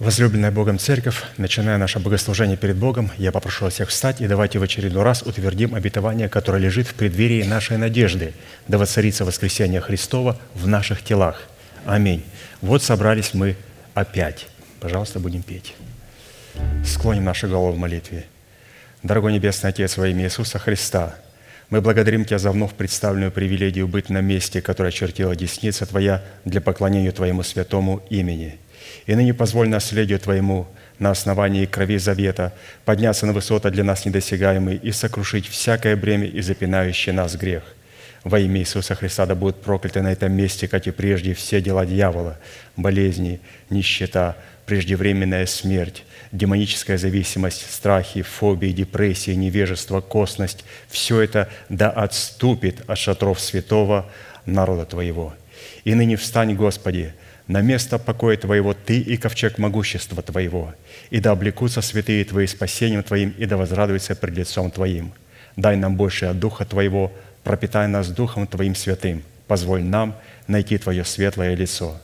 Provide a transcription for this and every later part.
Возлюбленная Богом Церковь, начиная наше богослужение перед Богом, я попрошу всех встать и давайте в очередной раз утвердим обетование, которое лежит в преддверии нашей надежды, да воцарится воскресение Христова в наших телах. Аминь. Вот собрались мы опять. Пожалуйста, будем петь. Склоним наши головы в молитве. Дорогой Небесный Отец, во имя Иисуса Христа, мы благодарим Тебя за вновь представленную привилегию быть на месте, которое очертила десница Твоя для поклонения Твоему святому имени – и ныне позволь наследию Твоему на основании крови завета подняться на высоты для нас недосягаемые и сокрушить всякое бремя и запинающее нас грех. Во имя Иисуса Христа да будут прокляты на этом месте, как и прежде, все дела дьявола, болезни, нищета, преждевременная смерть, демоническая зависимость, страхи, фобии, депрессии, невежество, косность – все это да отступит от шатров святого народа Твоего. И ныне встань, Господи, на место покоя Твоего Ты и ковчег могущества Твоего, и да облекутся святые Твои спасением Твоим, и да возрадуются пред лицом Твоим. Дай нам больше от Духа Твоего, пропитай нас Духом Твоим святым, позволь нам найти Твое светлое лицо.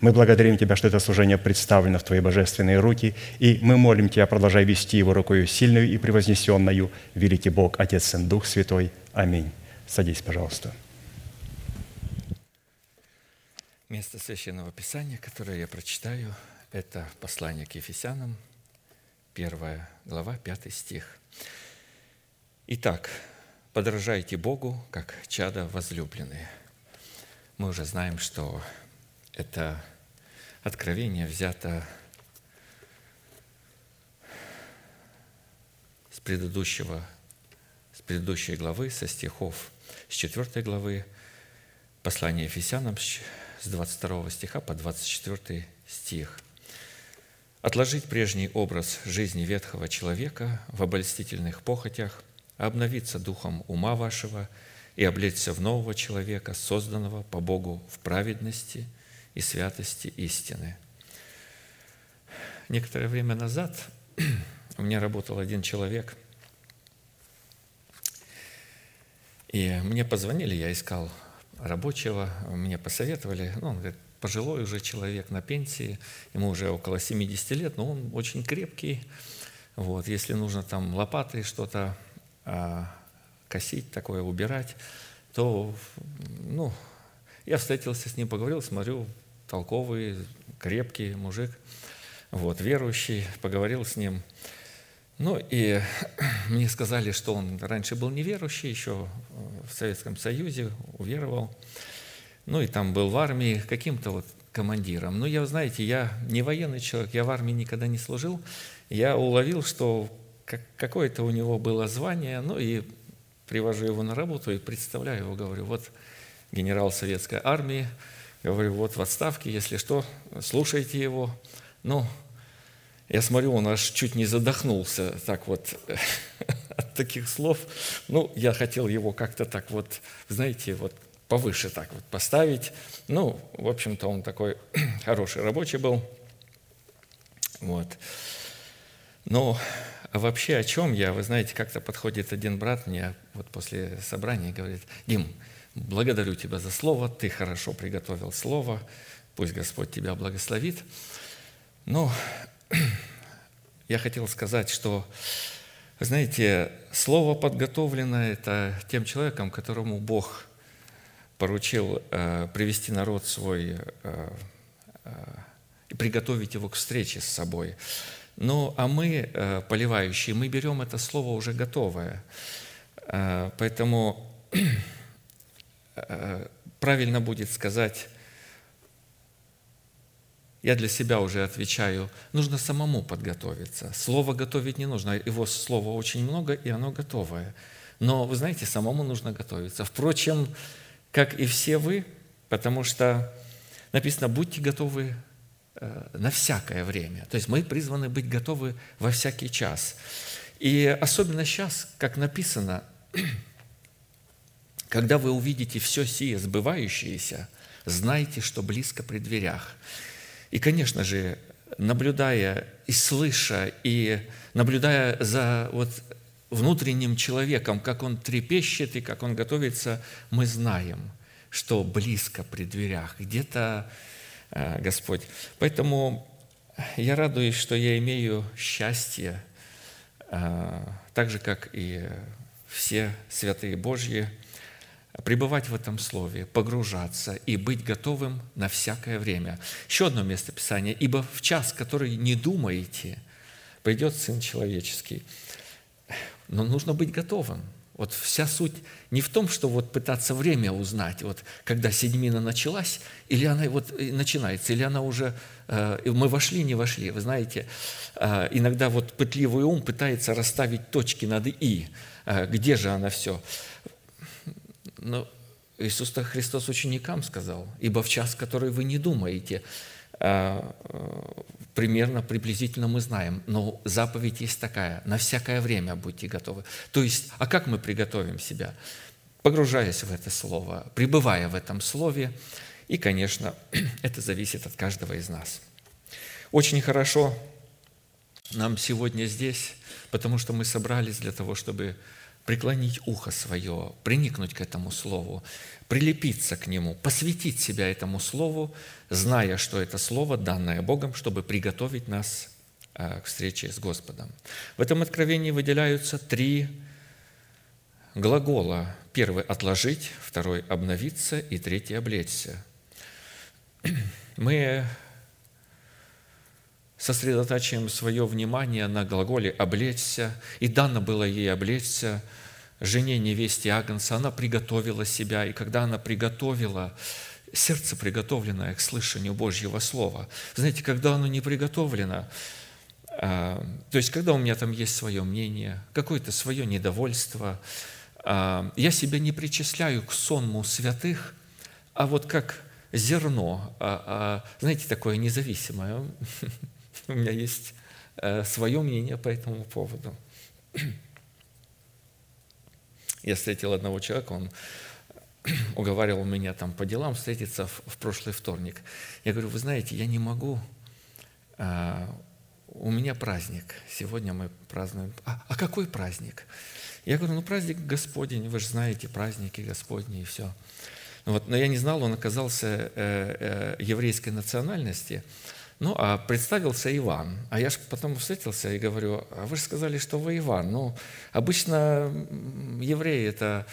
Мы благодарим Тебя, что это служение представлено в Твои божественные руки, и мы молим Тебя, продолжай вести его рукою сильную и превознесенную, великий Бог, Отец, Сын, Дух Святой. Аминь. Садись, пожалуйста. Место Священного Писания, которое я прочитаю, это послание к Ефесянам, первая глава, пятый стих. Итак, подражайте Богу, как чада возлюбленные. Мы уже знаем, что это откровение взято с предыдущего, с предыдущей главы, со стихов с четвертой главы послания Ефесянам, 22 стиха по 24 стих. «Отложить прежний образ жизни ветхого человека в обольстительных похотях, обновиться духом ума вашего и облечься в нового человека, созданного по Богу в праведности и святости истины». Некоторое время назад у меня работал один человек, и мне позвонили, я искал рабочего, мне посоветовали, ну, он говорит, пожилой уже человек на пенсии, ему уже около 70 лет, но он очень крепкий, вот, если нужно там лопатой что-то а, косить, такое убирать, то, ну, я встретился с ним, поговорил, смотрю, толковый, крепкий мужик, вот, верующий, поговорил с ним – ну и мне сказали, что он раньше был неверующий, еще в Советском Союзе уверовал. Ну и там был в армии каким-то вот командиром. Но я, знаете, я не военный человек, я в армии никогда не служил. Я уловил, что какое-то у него было звание, ну и привожу его на работу и представляю его, говорю, вот генерал советской армии, говорю, вот в отставке, если что, слушайте его. Ну, я смотрю, он аж чуть не задохнулся так вот от таких слов. Ну, я хотел его как-то так вот, знаете, вот повыше так вот поставить. Ну, в общем-то, он такой хороший рабочий был. Вот. Но а вообще о чем я? Вы знаете, как-то подходит один брат мне вот после собрания и говорит, Дим, благодарю тебя за слово, ты хорошо приготовил слово, пусть Господь тебя благословит. Ну, я хотел сказать, что, знаете, слово подготовлено – это тем человеком, которому Бог поручил э, привести народ свой э, э, и приготовить его к встрече с собой. Ну, а мы, э, поливающие, мы берем это слово уже готовое. Э, поэтому э, правильно будет сказать я для себя уже отвечаю, нужно самому подготовиться. Слово готовить не нужно, его слова очень много, и оно готовое. Но, вы знаете, самому нужно готовиться. Впрочем, как и все вы, потому что написано, будьте готовы э, на всякое время. То есть мы призваны быть готовы во всякий час. И особенно сейчас, как написано, когда вы увидите все сие сбывающееся, знайте, что близко при дверях. И, конечно же, наблюдая и слыша, и наблюдая за вот внутренним человеком, как он трепещет и как он готовится, мы знаем, что близко при дверях, где-то э, Господь. Поэтому я радуюсь, что я имею счастье, а, так же, как и все святые Божьи, пребывать в этом слове, погружаться и быть готовым на всякое время. Еще одно место Писания. «Ибо в час, который не думаете, придет Сын Человеческий». Но нужно быть готовым – вот вся суть не в том, что вот пытаться время узнать, вот когда седьмина началась, или она вот начинается, или она уже, э, мы вошли, не вошли. Вы знаете, э, иногда вот пытливый ум пытается расставить точки над «и», э, где же она все. Но Иисус Христос ученикам сказал, «Ибо в час, который вы не думаете, а, э, примерно, приблизительно мы знаем, но заповедь есть такая, на всякое время будьте готовы. То есть, а как мы приготовим себя? Погружаясь в это слово, пребывая в этом слове, и, конечно, это зависит от каждого из нас. Очень хорошо нам сегодня здесь, потому что мы собрались для того, чтобы преклонить ухо свое, приникнуть к этому слову, прилепиться к нему, посвятить себя этому слову, зная, что это слово, данное Богом, чтобы приготовить нас а, к встрече с Господом. В этом откровении выделяются три глагола. Первый – отложить, второй – обновиться и третий – облечься. Мы сосредотачиваем свое внимание на глаголе «облечься», и дано было ей облечься жене невесте Агнца, она приготовила себя, и когда она приготовила, сердце приготовленное к слышанию Божьего Слова. Знаете, когда оно не приготовлено, а, то есть когда у меня там есть свое мнение, какое-то свое недовольство, а, я себя не причисляю к сонму святых, а вот как зерно, а, знаете, такое независимое. У меня есть э, свое мнение по этому поводу. Я встретил одного человека, он уговаривал меня там по делам встретиться в, прошлый вторник. Я говорю, вы знаете, я не могу, а, у меня праздник, сегодня мы празднуем. А, а какой праздник? Я говорю, ну праздник Господень, вы же знаете праздники Господни и все. Вот, но я не знал, он оказался э, э, еврейской национальности. Ну, а представился Иван. А я же потом встретился и говорю, а вы же сказали, что вы Иван. Ну, обычно евреи – это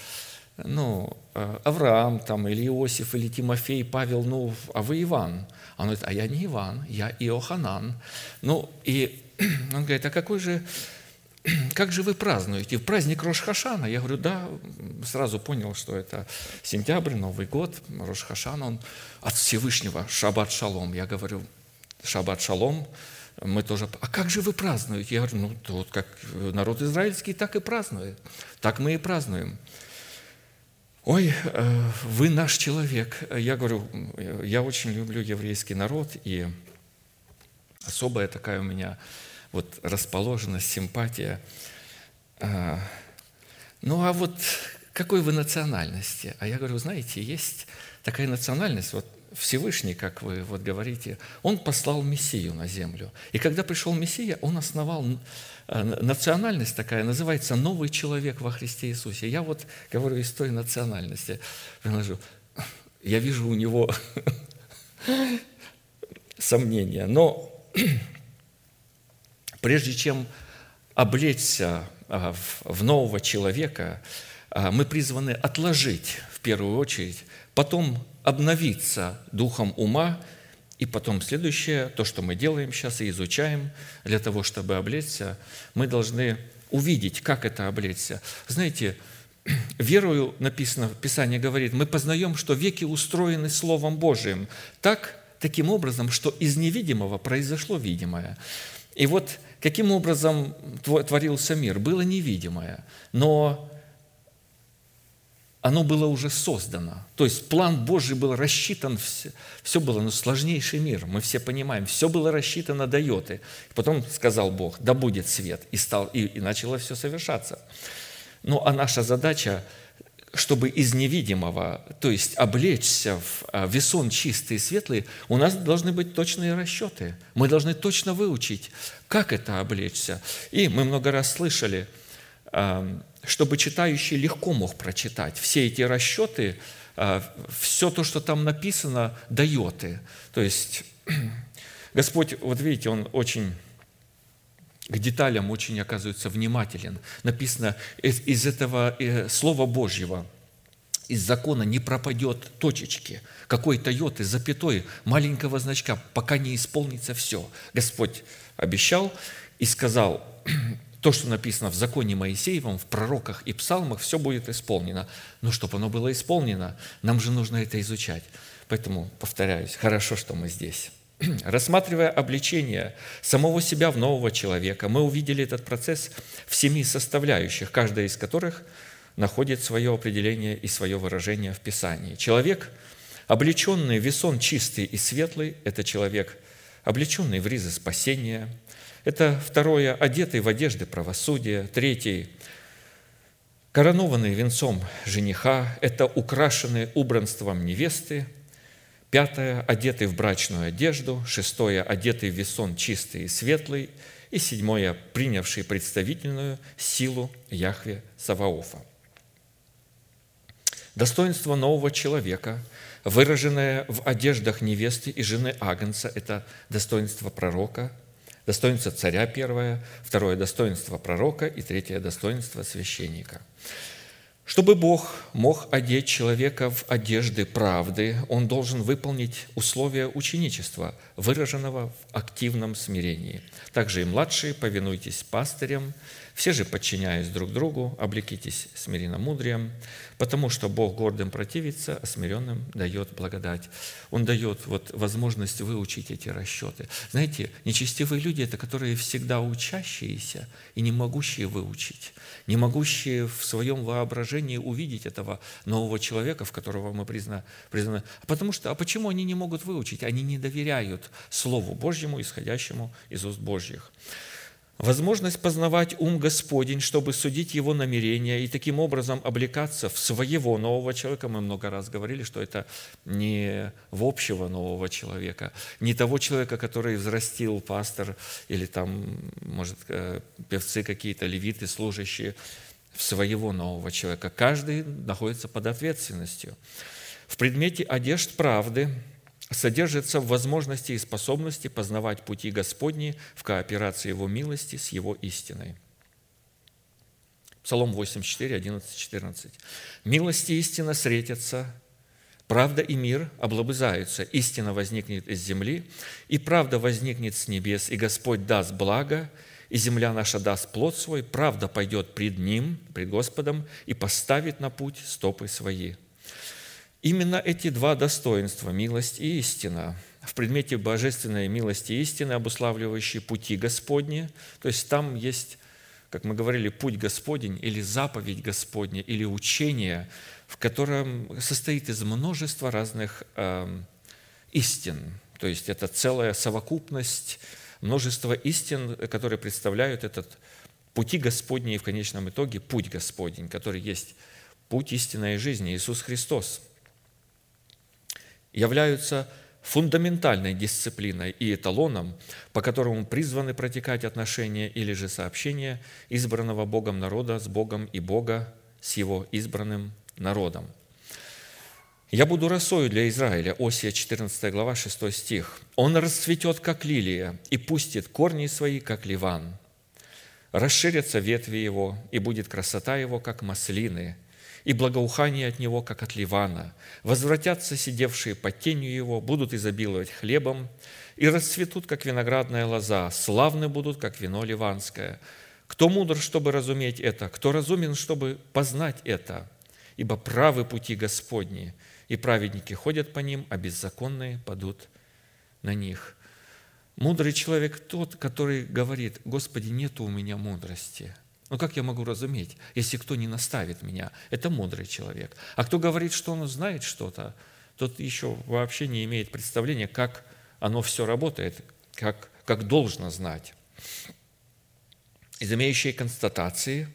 ну, э, Авраам там, или Иосиф, или Тимофей, Павел, ну, а вы Иван. Он говорит, а я не Иван, я Иоханан. Ну, и он говорит, а какой же, как же вы празднуете? В праздник Рошхашана? Я говорю, да, сразу понял, что это сентябрь, Новый год, Рошхашан, он от Всевышнего, Шаббат Шалом. Я говорю, Шаббат Шалом, мы тоже, а как же вы празднуете? Я говорю, ну, вот как народ израильский так и празднует. Так мы и празднуем. Ой, э, вы наш человек. Я говорю, я очень люблю еврейский народ, и особая такая у меня вот расположенность, симпатия. А, ну, а вот какой вы национальности? А я говорю, знаете, есть такая национальность, вот Всевышний, как вы вот говорите, Он послал Мессию на землю. И когда пришел Мессия, Он основал э, национальность такая, называется «Новый человек во Христе Иисусе». Я вот говорю из той национальности. Приношу. Я вижу у него сомнения. Но прежде чем облечься э, в нового человека, э, мы призваны отложить в первую очередь, потом обновиться духом ума, и потом следующее, то, что мы делаем сейчас и изучаем, для того, чтобы облечься, мы должны увидеть, как это облечься. Знаете, верою написано, Писание говорит, мы познаем, что веки устроены Словом Божиим. Так, таким образом, что из невидимого произошло видимое. И вот каким образом творился мир? Было невидимое, но оно было уже создано. То есть план Божий был рассчитан, все, все было, ну, сложнейший мир, мы все понимаем, все было рассчитано до йоты. Потом сказал Бог, да будет свет, и, стал, и, и начало все совершаться. Ну, а наша задача, чтобы из невидимого, то есть облечься в а, весон чистый и светлый, у нас должны быть точные расчеты. Мы должны точно выучить, как это облечься. И мы много раз слышали, чтобы читающий легко мог прочитать. Все эти расчеты, а, все то, что там написано, дает. То есть Господь, вот видите, Он очень к деталям очень, оказывается, внимателен. Написано, из, из этого э, Слова Божьего, из закона не пропадет точечки, какой-то йоты, запятой, маленького значка, пока не исполнится все. Господь обещал и сказал, то, что написано в законе Моисеевом, в пророках и псалмах, все будет исполнено. Но чтобы оно было исполнено, нам же нужно это изучать. Поэтому, повторяюсь, хорошо, что мы здесь. Рассматривая обличение самого себя в нового человека, мы увидели этот процесс в семи составляющих, каждая из которых находит свое определение и свое выражение в Писании. Человек, облеченный в весон чистый и светлый, это человек, облеченный в ризы спасения. Это второе, одетый в одежды правосудия. Третий, коронованный венцом жениха. Это украшенный убранством невесты. Пятое – одетый в брачную одежду. Шестое – одетый в весон чистый и светлый. И седьмое – принявший представительную силу Яхве Саваофа. Достоинство нового человека, выраженное в одеждах невесты и жены Агнца, это достоинство пророка, достоинство царя первое, второе – достоинство пророка и третье – достоинство священника – чтобы Бог мог одеть человека в одежды правды, Он должен выполнить условия ученичества, выраженного в активном смирении. Также и младшие повинуйтесь пастырям, все же, подчиняясь друг другу, облекитесь смиренно-мудрием, потому что Бог гордым противится, а смиренным дает благодать. Он дает вот возможность выучить эти расчеты. Знаете, нечестивые люди – это которые всегда учащиеся и не могущие выучить, не могущие в своем воображении увидеть этого нового человека, в которого мы признаны. признаны. Потому что, а почему они не могут выучить? Они не доверяют Слову Божьему, исходящему из уст Божьих возможность познавать ум Господень, чтобы судить его намерения и таким образом облекаться в своего нового человека. Мы много раз говорили, что это не в общего нового человека, не того человека, который взрастил пастор или там, может, э, певцы какие-то, левиты, служащие, в своего нового человека. Каждый находится под ответственностью. В предмете одежд правды – содержится в возможности и способности познавать пути Господни в кооперации Его милости с Его истиной. Псалом 84, 11, 14. «Милость и истина встретятся, правда и мир облобызаются, истина возникнет из земли, и правда возникнет с небес, и Господь даст благо, и земля наша даст плод свой, правда пойдет пред Ним, пред Господом, и поставит на путь стопы свои». Именно эти два достоинства, милость и истина, в предмете божественной милости и истины, обуславливающие пути Господни, то есть там есть, как мы говорили, путь Господень или заповедь Господня, или учение, в котором состоит из множества разных э, истин. То есть это целая совокупность, множество истин, которые представляют этот пути Господни и в конечном итоге путь Господень, который есть путь истинной жизни, Иисус Христос – являются фундаментальной дисциплиной и эталоном, по которому призваны протекать отношения или же сообщения избранного Богом народа с Богом и Бога с его избранным народом. «Я буду росою для Израиля» Осия 14 глава 6 стих. «Он расцветет, как лилия, и пустит корни свои, как ливан. Расширятся ветви его, и будет красота его, как маслины, и благоухание от него, как от Ливана. Возвратятся сидевшие под тенью его, будут изобиловать хлебом, и расцветут, как виноградная лоза, славны будут, как вино ливанское. Кто мудр, чтобы разуметь это? Кто разумен, чтобы познать это? Ибо правы пути Господни, и праведники ходят по ним, а беззаконные падут на них». Мудрый человек тот, который говорит, «Господи, нету у меня мудрости». Ну как я могу разуметь, если кто не наставит меня? Это мудрый человек. А кто говорит, что он знает что-то, тот еще вообще не имеет представления, как оно все работает, как, как должно знать. Из имеющей констатации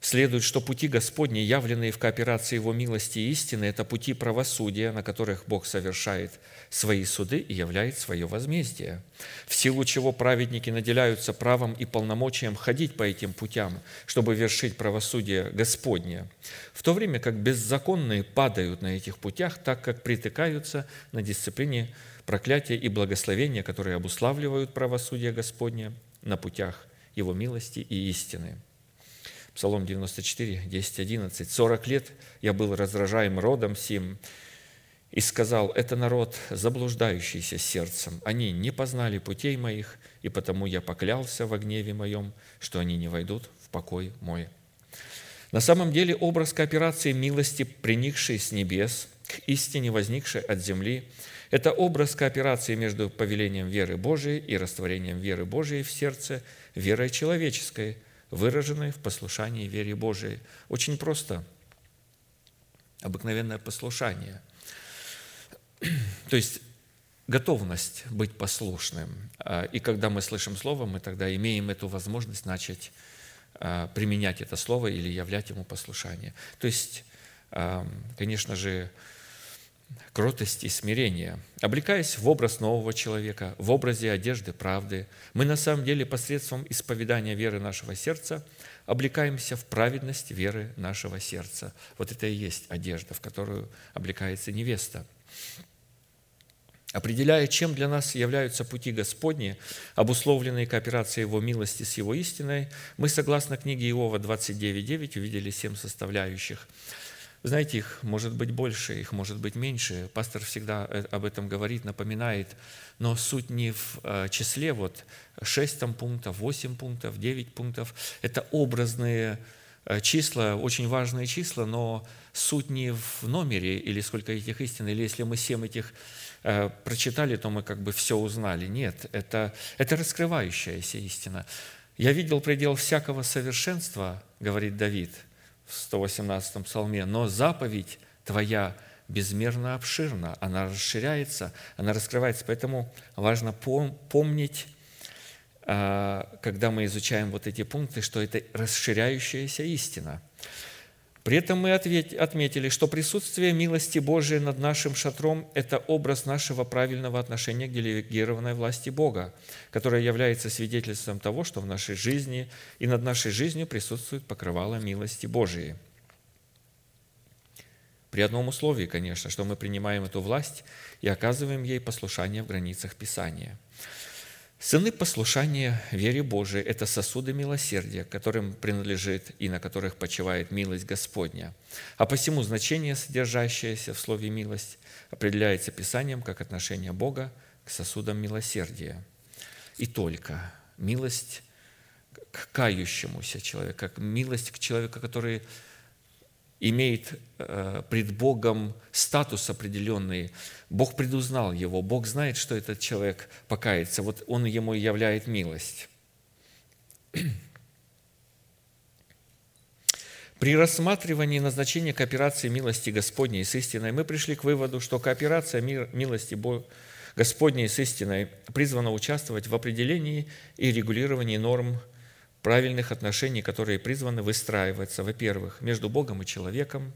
следует, что пути Господни, явленные в кооперации Его милости и истины, это пути правосудия, на которых Бог совершает свои суды и являет свое возмездие, в силу чего праведники наделяются правом и полномочием ходить по этим путям, чтобы вершить правосудие Господне, в то время как беззаконные падают на этих путях, так как притыкаются на дисциплине проклятия и благословения, которые обуславливают правосудие Господне на путях Его милости и истины. Псалом 94, 10, 11. «Сорок лет я был раздражаем родом сим, и сказал, это народ, заблуждающийся сердцем. Они не познали путей моих, и потому я поклялся во гневе моем, что они не войдут в покой мой». На самом деле образ кооперации милости, приникшей с небес к истине, возникшей от земли, это образ кооперации между повелением веры Божией и растворением веры Божией в сердце верой человеческой, выраженной в послушании вере Божией. Очень просто. Обыкновенное послушание. То есть готовность быть послушным. А, и когда мы слышим Слово, мы тогда имеем эту возможность начать а, применять это Слово или являть ему послушание. То есть, конечно же, кротость и смирение. Облекаясь в образ нового человека, в образе одежды правды, мы на самом деле посредством исповедания веры нашего сердца облекаемся в праведность веры нашего сердца. Вот это и есть одежда, в которую облекается невеста. Определяя, чем для нас являются пути Господни, обусловленные кооперацией Его милости с Его истиной, мы, согласно книге Иова 29.9, увидели семь составляющих – знаете, их может быть больше, их может быть меньше. Пастор всегда э, об этом говорит, напоминает. Но суть не в э, числе, вот 6 там пунктов, 8 пунктов, 9 пунктов. Это образные э, числа, очень важные числа, но суть не в номере или сколько этих истин, или если мы 7 этих прочитали, то мы как бы все узнали. Нет, это, это раскрывающаяся истина. «Я видел предел всякого совершенства, — говорит Давид, — в 118 псалме, «Но заповедь Твоя безмерно обширна, она расширяется, она раскрывается». Поэтому важно помнить, а, когда мы изучаем вот эти пункты, что это расширяющаяся истина – при этом мы отметили, что присутствие милости Божией над нашим шатром – это образ нашего правильного отношения к делегированной власти Бога, которая является свидетельством того, что в нашей жизни и над нашей жизнью присутствует покрывало милости Божией. При одном условии, конечно, что мы принимаем эту власть и оказываем ей послушание в границах Писания – Сыны послушания вере Божией – это сосуды милосердия, которым принадлежит и на которых почивает милость Господня. А посему значение, содержащееся в слове «милость», определяется Писанием как отношение Бога к сосудам милосердия. И только милость к кающемуся человеку, как милость к человеку, который имеет э, пред Богом статус определенный. Бог предузнал его, Бог знает, что этот человек покается. Вот он ему являет милость. При рассматривании назначения кооперации милости Господней с истиной мы пришли к выводу, что кооперация милости Господней с истиной призвана участвовать в определении и регулировании норм правильных отношений, которые призваны выстраиваться, во-первых, между Богом и человеком,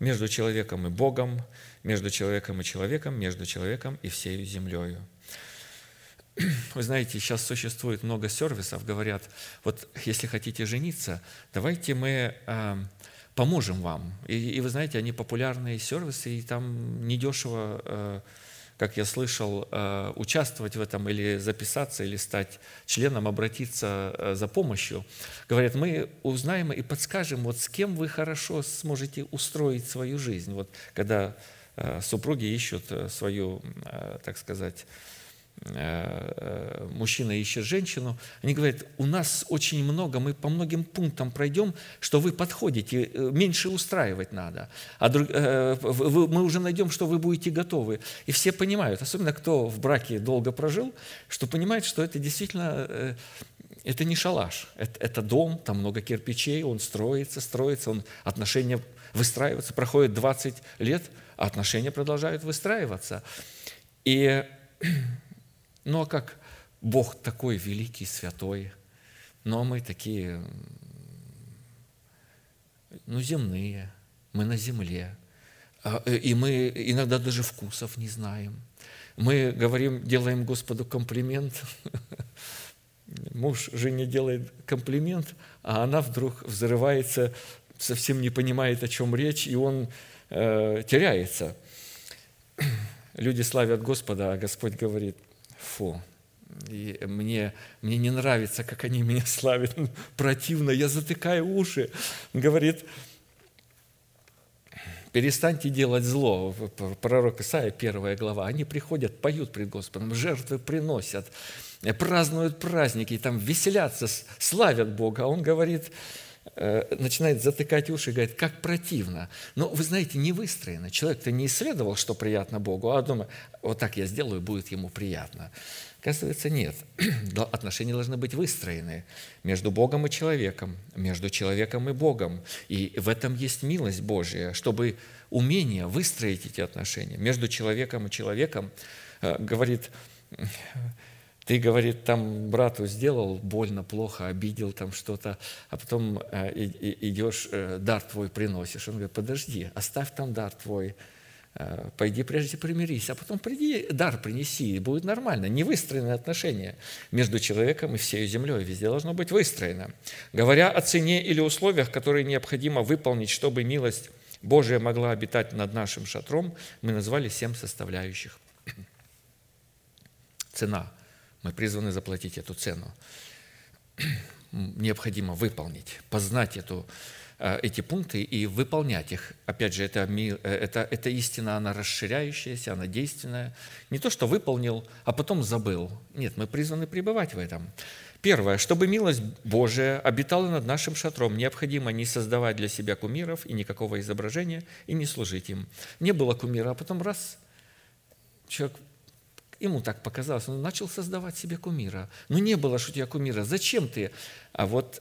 между человеком и Богом, между человеком и человеком, между человеком и всей землею. Вы знаете, сейчас существует много сервисов, говорят, вот если хотите жениться, давайте мы э, поможем вам. И, и вы знаете, они популярные сервисы, и там недешево э, как я слышал, э, участвовать в этом или записаться, или стать членом, обратиться э, за помощью. Говорят, мы узнаем и подскажем, вот с кем вы хорошо сможете устроить свою жизнь. Вот когда э, супруги ищут свою, так сказать, мужчина ищет женщину, они говорят, у нас очень много, мы по многим пунктам пройдем, что вы подходите, э, меньше устраивать надо. А друг, мы уже найдем, что вы будете готовы. И все понимают, особенно кто в браке долго прожил, что понимает, что это действительно это не шалаш, это, это дом, там много кирпичей, он строится, строится, он, отношения выстраиваются, проходит 20 лет, а отношения продолжают выстраиваться. И ну а как Бог такой великий, святой, ну а мы такие, ну земные, мы на земле, а, э, и мы иногда даже вкусов не знаем. Мы говорим, делаем Господу комплимент, муж жене делает комплимент, а она вдруг взрывается, совсем не понимает, о чем речь, и он э, теряется. люди славят Господа, а Господь говорит, фу, и мне, мне не нравится, как они меня славят, противно, я затыкаю уши. Говорит, перестаньте делать зло. Пророк Исаия, первая глава. Они приходят, поют пред Господом, жертвы приносят, празднуют праздники, там веселятся, славят Бога. А он говорит, начинает затыкать уши и говорит, как противно. Но вы знаете, не выстроено. Человек-то не исследовал, что приятно Богу, а думает, вот так я сделаю, будет ему приятно. Оказывается, нет. Отношения должны быть выстроены между Богом и человеком, между человеком и Богом. И в этом есть милость Божья, чтобы умение выстроить эти отношения между человеком и человеком, э, говорит, ты, говорит, там брату сделал больно, плохо, обидел там что-то, а потом э, идешь, э, дар твой приносишь. Он говорит, подожди, оставь там дар твой, э, пойди прежде примирись, а потом приди, дар принеси, и будет нормально. Не выстроены отношения между человеком и всей землей, везде должно быть выстроено. Говоря о цене или условиях, которые необходимо выполнить, чтобы милость Божия могла обитать над нашим шатром, мы назвали семь составляющих. Цена – мы призваны заплатить эту цену. Необходимо выполнить, познать эту, э, эти пункты и выполнять их. Опять же, это, э, это, это истина, она расширяющаяся, она действенная. Не то, что выполнил, а потом забыл. Нет, мы призваны пребывать в этом. Первое, чтобы милость Божия обитала над нашим шатром, необходимо не создавать для себя кумиров и никакого изображения, и не служить им. Не было кумира, а потом раз, человек Ему так показалось, он начал создавать себе кумира. Ну не было ж у тебя кумира, зачем ты? А вот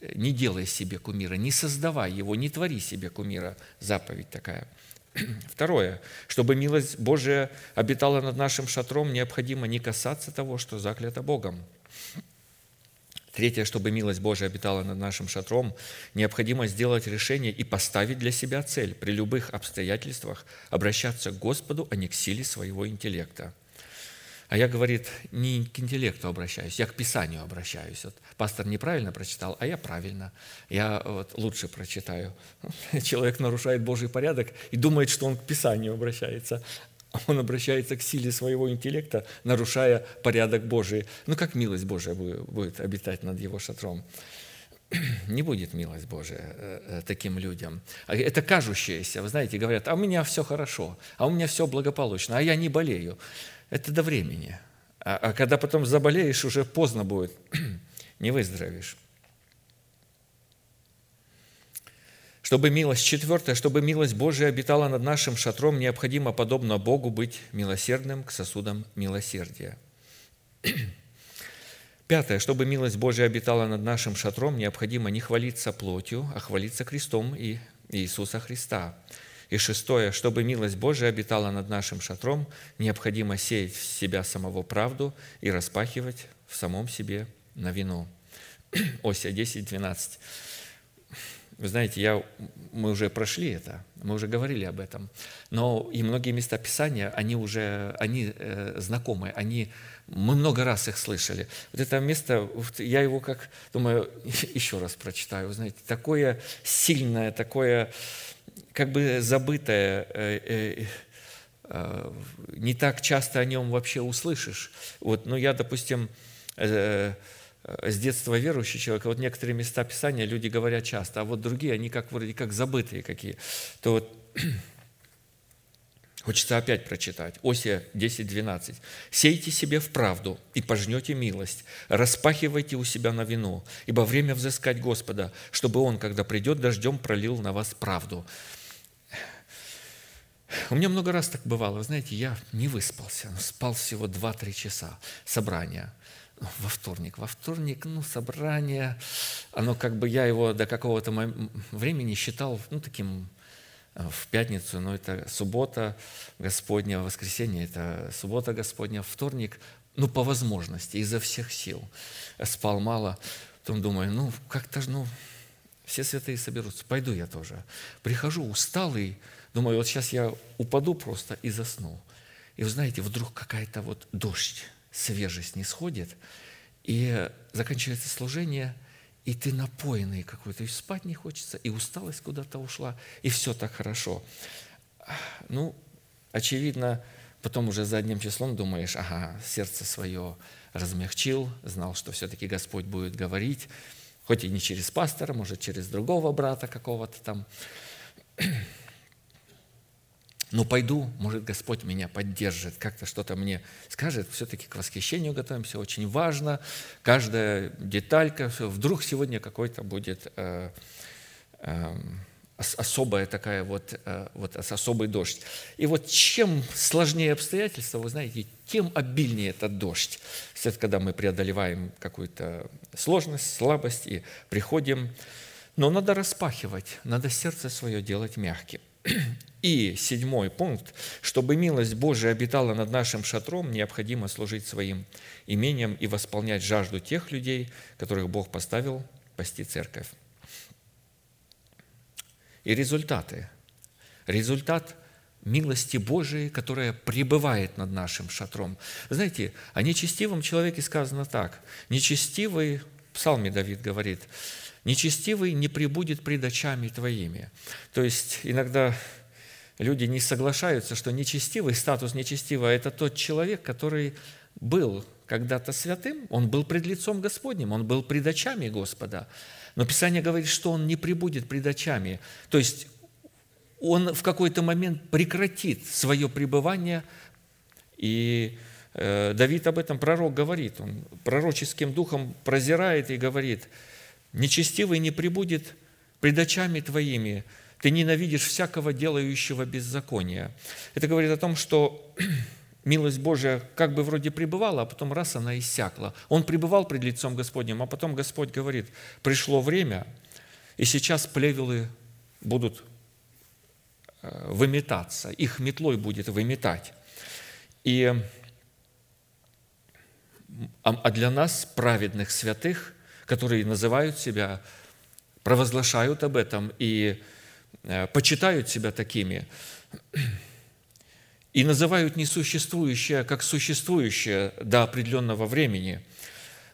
э, не делай себе кумира, не создавай его, не твори себе кумира. Заповедь такая. Второе. Чтобы милость Божия обитала над нашим шатром, необходимо не касаться того, что заклято Богом. Третье, чтобы милость Божия обитала над нашим шатром, необходимо сделать решение и поставить для себя цель при любых обстоятельствах обращаться к Господу, а не к силе своего интеллекта. А я, говорит, не к интеллекту обращаюсь, я к Писанию обращаюсь. Вот пастор неправильно прочитал, а я правильно. Я вот лучше прочитаю. Человек нарушает Божий порядок и думает, что он к Писанию обращается. Он обращается к силе своего интеллекта, нарушая порядок Божий. Ну, как милость Божия будет обитать над его шатром? не будет милость Божия э, э, таким людям. А это кажущееся. Вы знаете, говорят, а у меня все хорошо, а у меня все благополучно, а я не болею это до времени. А, а когда потом заболеешь, уже поздно будет, не выздоровеешь. Чтобы милость, четвертое, чтобы милость Божия обитала над нашим шатром, необходимо, подобно Богу, быть милосердным к сосудам милосердия. Пятое, чтобы милость Божия обитала над нашим шатром, необходимо не хвалиться плотью, а хвалиться крестом и Иисуса Христа. И шестое, чтобы милость Божия обитала над нашим шатром, необходимо сеять в себя самого правду и распахивать в самом себе на вину. Ося 10, 12. Вы знаете, я, мы уже прошли это, мы уже говорили об этом, но и многие места Писания, они уже они, э, знакомы, они, мы много раз их слышали. Вот это место, я его как, думаю, еще раз прочитаю, вы знаете, такое сильное, такое как бы забытое, э, э, э, не так часто о нем вообще услышишь. Вот, ну, я, допустим, с детства верующий человек, вот некоторые места Писания люди говорят часто, а вот другие, они как вроде как забытые какие. То вот Хочется опять прочитать. Осия 10.12. «Сейте себе в правду и пожнете милость, распахивайте у себя на вину, ибо время взыскать Господа, чтобы Он, когда придет дождем, пролил на вас правду». У меня много раз так бывало, вы знаете, я не выспался, спал всего 2-3 часа собрания во вторник. Во вторник, ну, собрание, оно как бы, я его до какого-то времени считал, ну, таким в пятницу, но это суббота Господня, воскресенье – это суббота Господня, вторник, ну, по возможности, изо всех сил. Спал мало, потом думаю, ну, как-то, ну, все святые соберутся, пойду я тоже. Прихожу усталый, Думаю, вот сейчас я упаду просто и засну. И вы знаете, вдруг какая-то вот дождь, свежесть не сходит, и заканчивается служение, и ты напоенный какой-то, и спать не хочется, и усталость куда-то ушла, и все так хорошо. Ну, очевидно, потом уже задним числом думаешь, ага, сердце свое размягчил, знал, что все-таки Господь будет говорить, хоть и не через пастора, может, через другого брата какого-то там. Но пойду, может, Господь меня поддержит, как-то что-то мне скажет. Все-таки к восхищению готовимся, очень важно. Каждая деталька, вдруг сегодня какой-то будет э, э, особая такая вот, э, вот особый дождь. И вот чем сложнее обстоятельства, вы знаете, тем обильнее этот дождь. Это когда мы преодолеваем какую-то сложность, слабость и приходим. Но надо распахивать, надо сердце свое делать мягким. И седьмой пункт. Чтобы милость Божия обитала над нашим шатром, необходимо служить своим имением и восполнять жажду тех людей, которых Бог поставил пасти церковь. И результаты. Результат милости Божией, которая пребывает над нашим шатром. Знаете, о нечестивом человеке сказано так. Нечестивый, псалме Давид говорит, нечестивый не прибудет пред очами твоими. То есть иногда люди не соглашаются, что нечестивый, статус нечестивого – это тот человек, который был когда-то святым, он был пред лицом Господним, он был пред очами Господа. Но Писание говорит, что он не прибудет пред очами. То есть он в какой-то момент прекратит свое пребывание. И Давид об этом пророк говорит. Он пророческим духом прозирает и говорит, «Нечестивый не прибудет пред очами твоими, ты ненавидишь всякого делающего беззакония». Это говорит о том, что милость Божия как бы вроде пребывала, а потом раз она иссякла. Он пребывал пред лицом Господним, а потом Господь говорит, пришло время, и сейчас плевелы будут э, выметаться, их метлой будет выметать. И, а для нас, праведных святых, которые называют себя, провозглашают об этом и э, почитают себя такими, и называют несуществующее как существующее до определенного времени,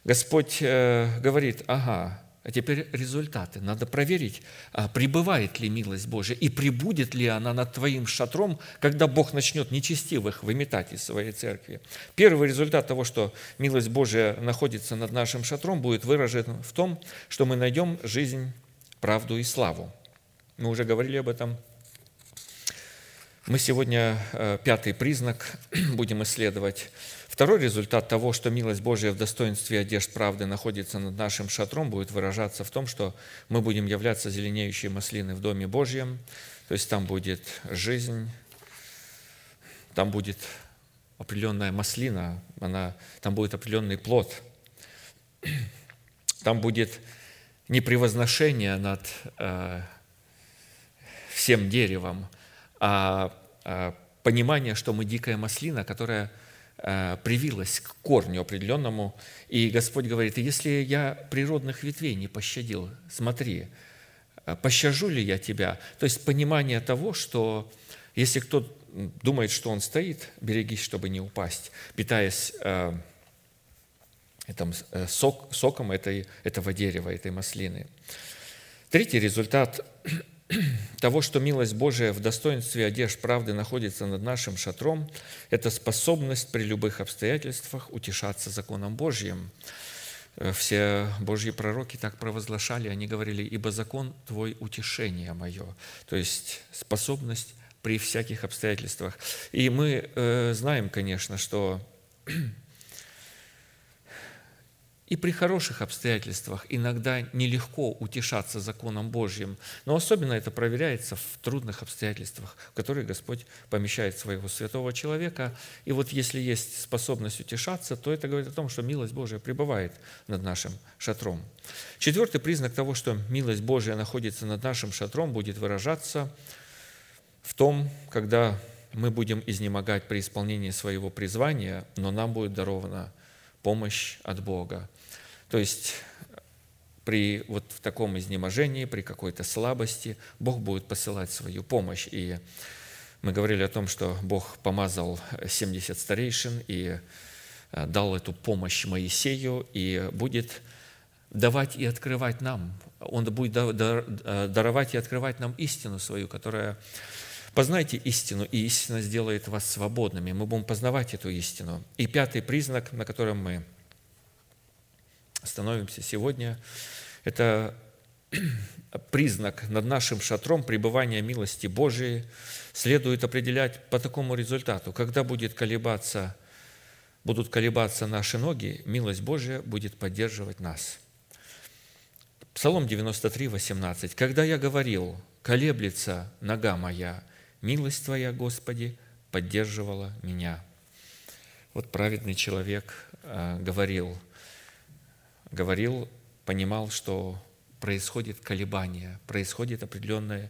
Господь э, говорит, ага, а теперь результаты. Надо проверить, а пребывает ли милость Божья и прибудет ли она над твоим шатром, когда Бог начнет нечестивых выметать из своей церкви. Первый результат того, что милость Божья находится над нашим шатром, будет выражен в том, что мы найдем жизнь, правду и славу. Мы уже говорили об этом мы сегодня э, пятый признак будем исследовать. Второй результат того, что милость Божия в достоинстве одежд правды находится над нашим шатром, будет выражаться в том, что мы будем являться зеленеющей маслиной в Доме Божьем, то есть там будет жизнь, там будет определенная маслина, она, там будет определенный плод, там будет не превозношение над э, всем деревом, а, а понимание, что мы дикая маслина, которая а, привилась к корню определенному. И Господь говорит, если я природных ветвей не пощадил, смотри, а, пощажу ли я тебя? То есть понимание того, что если кто думает, что он стоит, берегись, чтобы не упасть, питаясь э, этим, э, сок, соком этой, этого дерева, этой маслины. Третий результат того, что милость Божия в достоинстве одежд правды находится над нашим шатром, это способность при любых обстоятельствах утешаться законом Божьим. Э, все Божьи пророки так провозглашали, они говорили, «Ибо закон Твой утешение мое». То есть способность при всяких обстоятельствах. И мы э, знаем, конечно, что и при хороших обстоятельствах иногда нелегко утешаться законом Божьим, но особенно это проверяется в трудных обстоятельствах, в которые Господь помещает своего святого человека. И вот если есть способность утешаться, то это говорит о том, что милость Божия пребывает над нашим шатром. Четвертый признак того, что милость Божия находится над нашим шатром, будет выражаться в том, когда мы будем изнемогать при исполнении своего призвания, но нам будет дарована помощь от Бога. То есть при вот в таком изнеможении, при какой-то слабости Бог будет посылать свою помощь. И мы говорили о том, что Бог помазал 70 старейшин и э, дал эту помощь Моисею и будет давать и открывать нам. Он будет э, даровать и открывать нам истину свою, которая Познайте истину, и истина сделает вас свободными. Мы будем познавать эту истину. И пятый признак, на котором мы остановимся сегодня, это признак над нашим шатром пребывания милости Божией следует определять по такому результату. Когда будет колебаться, будут колебаться наши ноги, милость Божия будет поддерживать нас. Псалом 93, 18. «Когда я говорил, колеблется нога моя, милость Твоя, Господи, поддерживала меня». Вот праведный человек э, говорил, говорил, понимал, что происходит колебание, происходит определенный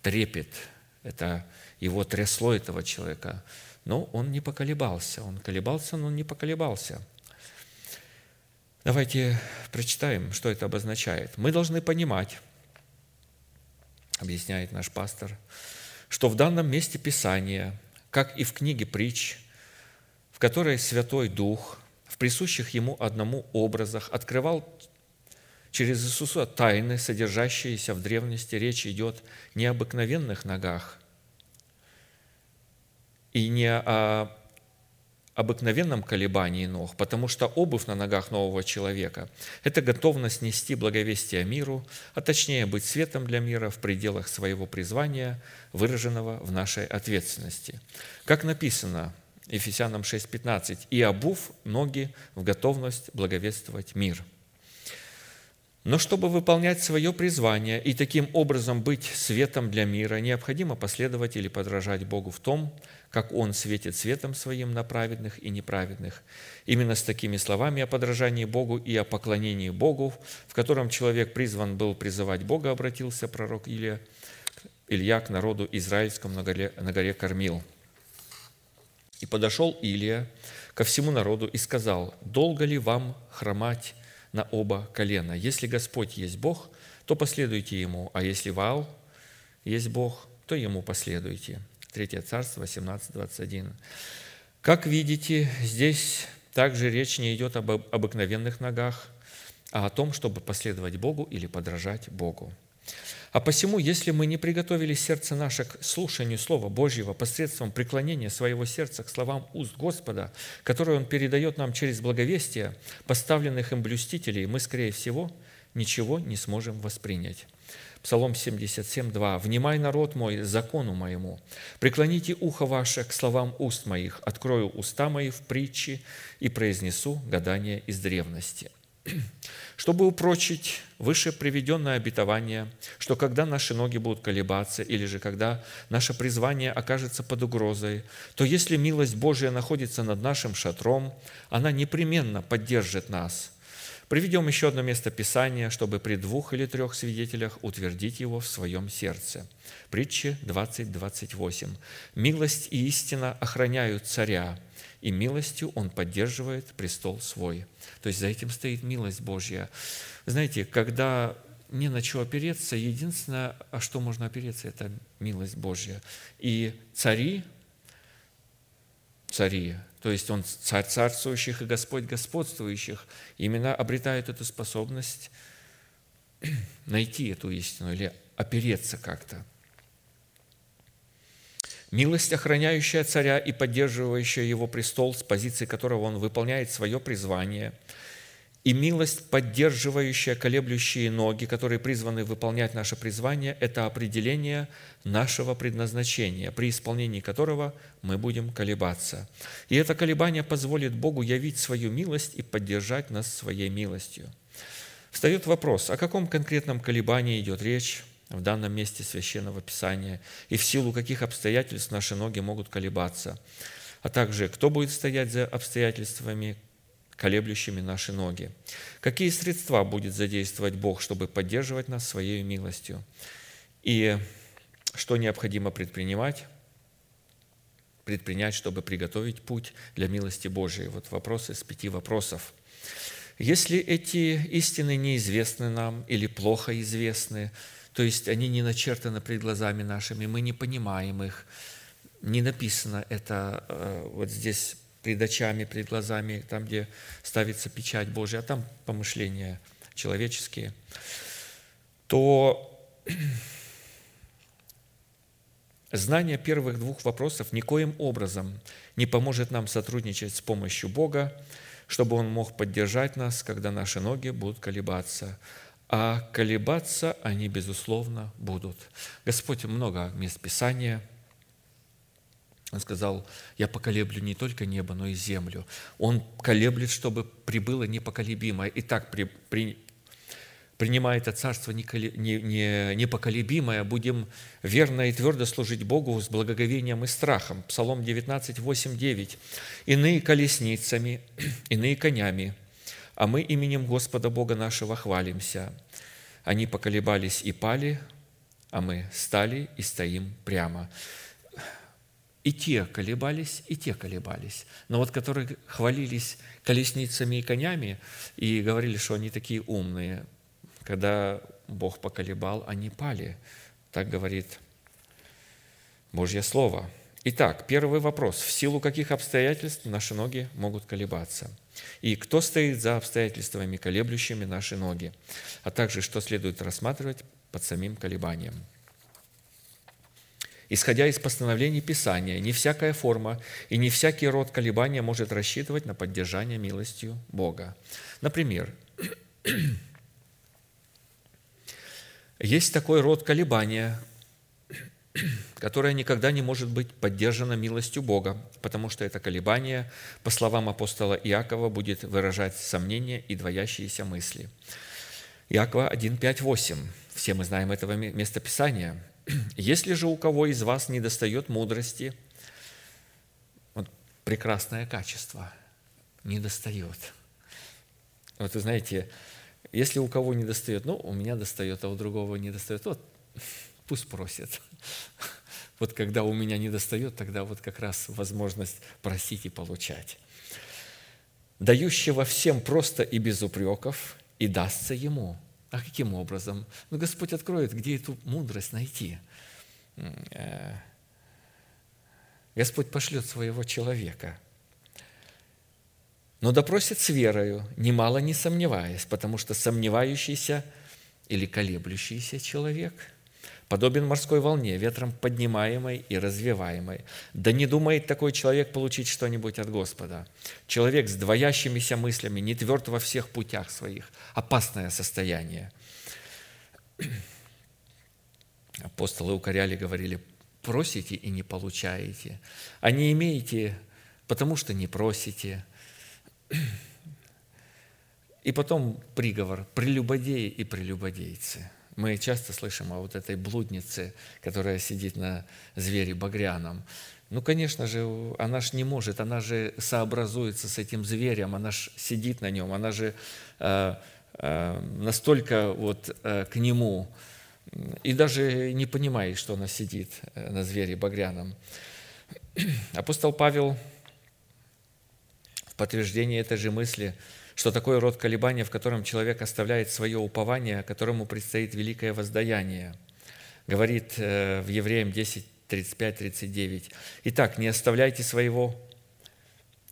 трепет. Это его трясло этого человека. Но он не поколебался. Он колебался, но он не поколебался. Давайте прочитаем, что это обозначает. Мы должны понимать, объясняет наш пастор, что в данном месте Писания, как и в книге притч, в которой Святой Дух в присущих Ему одному образах открывал через Иисуса тайны, содержащиеся в древности, речь идет не об обыкновенных ногах и не о обыкновенном колебании ног, потому что обувь на ногах нового человека – это готовность нести благовестие миру, а точнее быть светом для мира в пределах своего призвания, выраженного в нашей ответственности. Как написано Ефесянам 6,15, «И обув ноги в готовность благовествовать мир». Но чтобы выполнять свое призвание и таким образом быть светом для мира, необходимо последовать или подражать Богу в том, как Он светит светом Своим на праведных и неправедных. Именно с такими словами о подражании Богу и о поклонении Богу, в котором человек призван был призывать Бога, обратился пророк Илья, Илья к народу израильскому на горе, на горе Кормил. «И подошел Илия ко всему народу и сказал, «Долго ли вам хромать на оба колена. Если Господь есть Бог, то последуйте Ему, а если Ваал есть Бог, то Ему последуйте. Третье царство, 18, 21. Как видите, здесь также речь не идет об обыкновенных ногах, а о том, чтобы последовать Богу или подражать Богу. А посему, если мы не приготовили сердце наше к слушанию Слова Божьего посредством преклонения своего сердца к словам уст Господа, которые Он передает нам через благовестие, поставленных им блюстителей, мы, скорее всего, ничего не сможем воспринять. Псалом 77, 2. «Внимай, народ мой, закону моему, преклоните ухо ваше к словам уст моих, открою уста мои в притче и произнесу гадание из древности». Чтобы упрочить выше приведенное обетование, что когда наши ноги будут колебаться, или же когда наше призвание окажется под угрозой, то если милость Божия находится над нашим шатром, она непременно поддержит нас. Приведем еще одно место Писания, чтобы при двух или трех свидетелях утвердить его в своем сердце. Притчи 20.28. «Милость и истина охраняют царя, и милостью он поддерживает престол свой». То есть за этим стоит милость Божья. Знаете, когда не на что опереться, единственное, а что можно опереться, это милость Божья. И цари, цари, то есть он царь царствующих и Господь господствующих, именно обретают эту способность найти эту истину или опереться как-то. Милость, охраняющая царя и поддерживающая его престол, с позиции которого он выполняет свое призвание – и милость, поддерживающая колеблющие ноги, которые призваны выполнять наше призвание, это определение нашего предназначения, при исполнении которого мы будем колебаться. И это колебание позволит Богу явить свою милость и поддержать нас своей милостью. Встает вопрос, о каком конкретном колебании идет речь в данном месте Священного Писания и в силу каких обстоятельств наши ноги могут колебаться, а также кто будет стоять за обстоятельствами, колеблющими наши ноги. Какие средства будет задействовать Бог, чтобы поддерживать нас Своей милостью? И что необходимо предпринимать? Предпринять, чтобы приготовить путь для милости Божией. Вот вопросы из пяти вопросов. Если эти истины неизвестны нам или плохо известны, то есть они не начертаны пред глазами нашими, мы не понимаем их, не написано это э, вот здесь пред очами, пред глазами, там, где ставится печать Божия, а там помышления человеческие, то Знание первых двух вопросов никоим образом не поможет нам сотрудничать с помощью Бога, чтобы Он мог поддержать нас, когда наши ноги будут колебаться. А колебаться они, безусловно, будут. Господь много мест Писания – он сказал, я поколеблю не только небо, но и землю. Он колеблет, чтобы прибыло непоколебимое. Итак, при, при, принимая это царство непоколебимое, будем верно и твердо служить Богу с благоговением и страхом. Псалом 19, 8, 9. «Иные колесницами, иные конями, а мы именем Господа Бога нашего хвалимся. Они поколебались и пали, а мы стали и стоим прямо». И те колебались, и те колебались. Но вот которые хвалились колесницами и конями и говорили, что они такие умные, когда Бог поколебал, они пали. Так говорит Божье Слово. Итак, первый вопрос. В силу каких обстоятельств наши ноги могут колебаться? И кто стоит за обстоятельствами, колеблющими наши ноги? А также, что следует рассматривать под самим колебанием – Исходя из постановлений Писания, не всякая форма и не всякий род колебания может рассчитывать на поддержание милостью Бога. Например, есть такой род колебания, которое никогда не может быть поддержано милостью Бога, потому что это колебание, по словам апостола Иакова, будет выражать сомнения и двоящиеся мысли. Иакова 1, 5, 8. Все мы знаем этого местописания – если же у кого из вас не достает мудрости, вот прекрасное качество, не достает. Вот вы знаете, если у кого не достает, ну, у меня достает, а у другого не достает, вот пусть просит. Вот когда у меня не достает, тогда вот как раз возможность просить и получать. Дающего всем просто и без упреков, и дастся ему – а каким образом? Ну, Господь откроет, где эту мудрость найти. Э, Господь пошлет своего человека. Но допросит с верою, немало не сомневаясь, потому что сомневающийся или колеблющийся человек – подобен морской волне, ветром поднимаемой и развиваемой. Да не думает такой человек получить что-нибудь от Господа. Человек с двоящимися мыслями, не тверд во всех путях своих. Опасное состояние. Апостолы укоряли, говорили, просите и не получаете, а не имеете, потому что не просите. И потом приговор – прелюбодеи и прелюбодейцы – мы часто слышим о вот этой блуднице, которая сидит на звере багряном. Ну, конечно же, она же не может, она же сообразуется с этим зверем, она же сидит на нем, она же э, э, настолько вот э, к нему, и даже не понимает, что она сидит э, на звере багряном. Апостол Павел в подтверждение этой же мысли – что такое род колебания, в котором человек оставляет свое упование, которому предстоит великое воздаяние. Говорит э, в Евреям 10, 35-39. «Итак, не оставляйте своего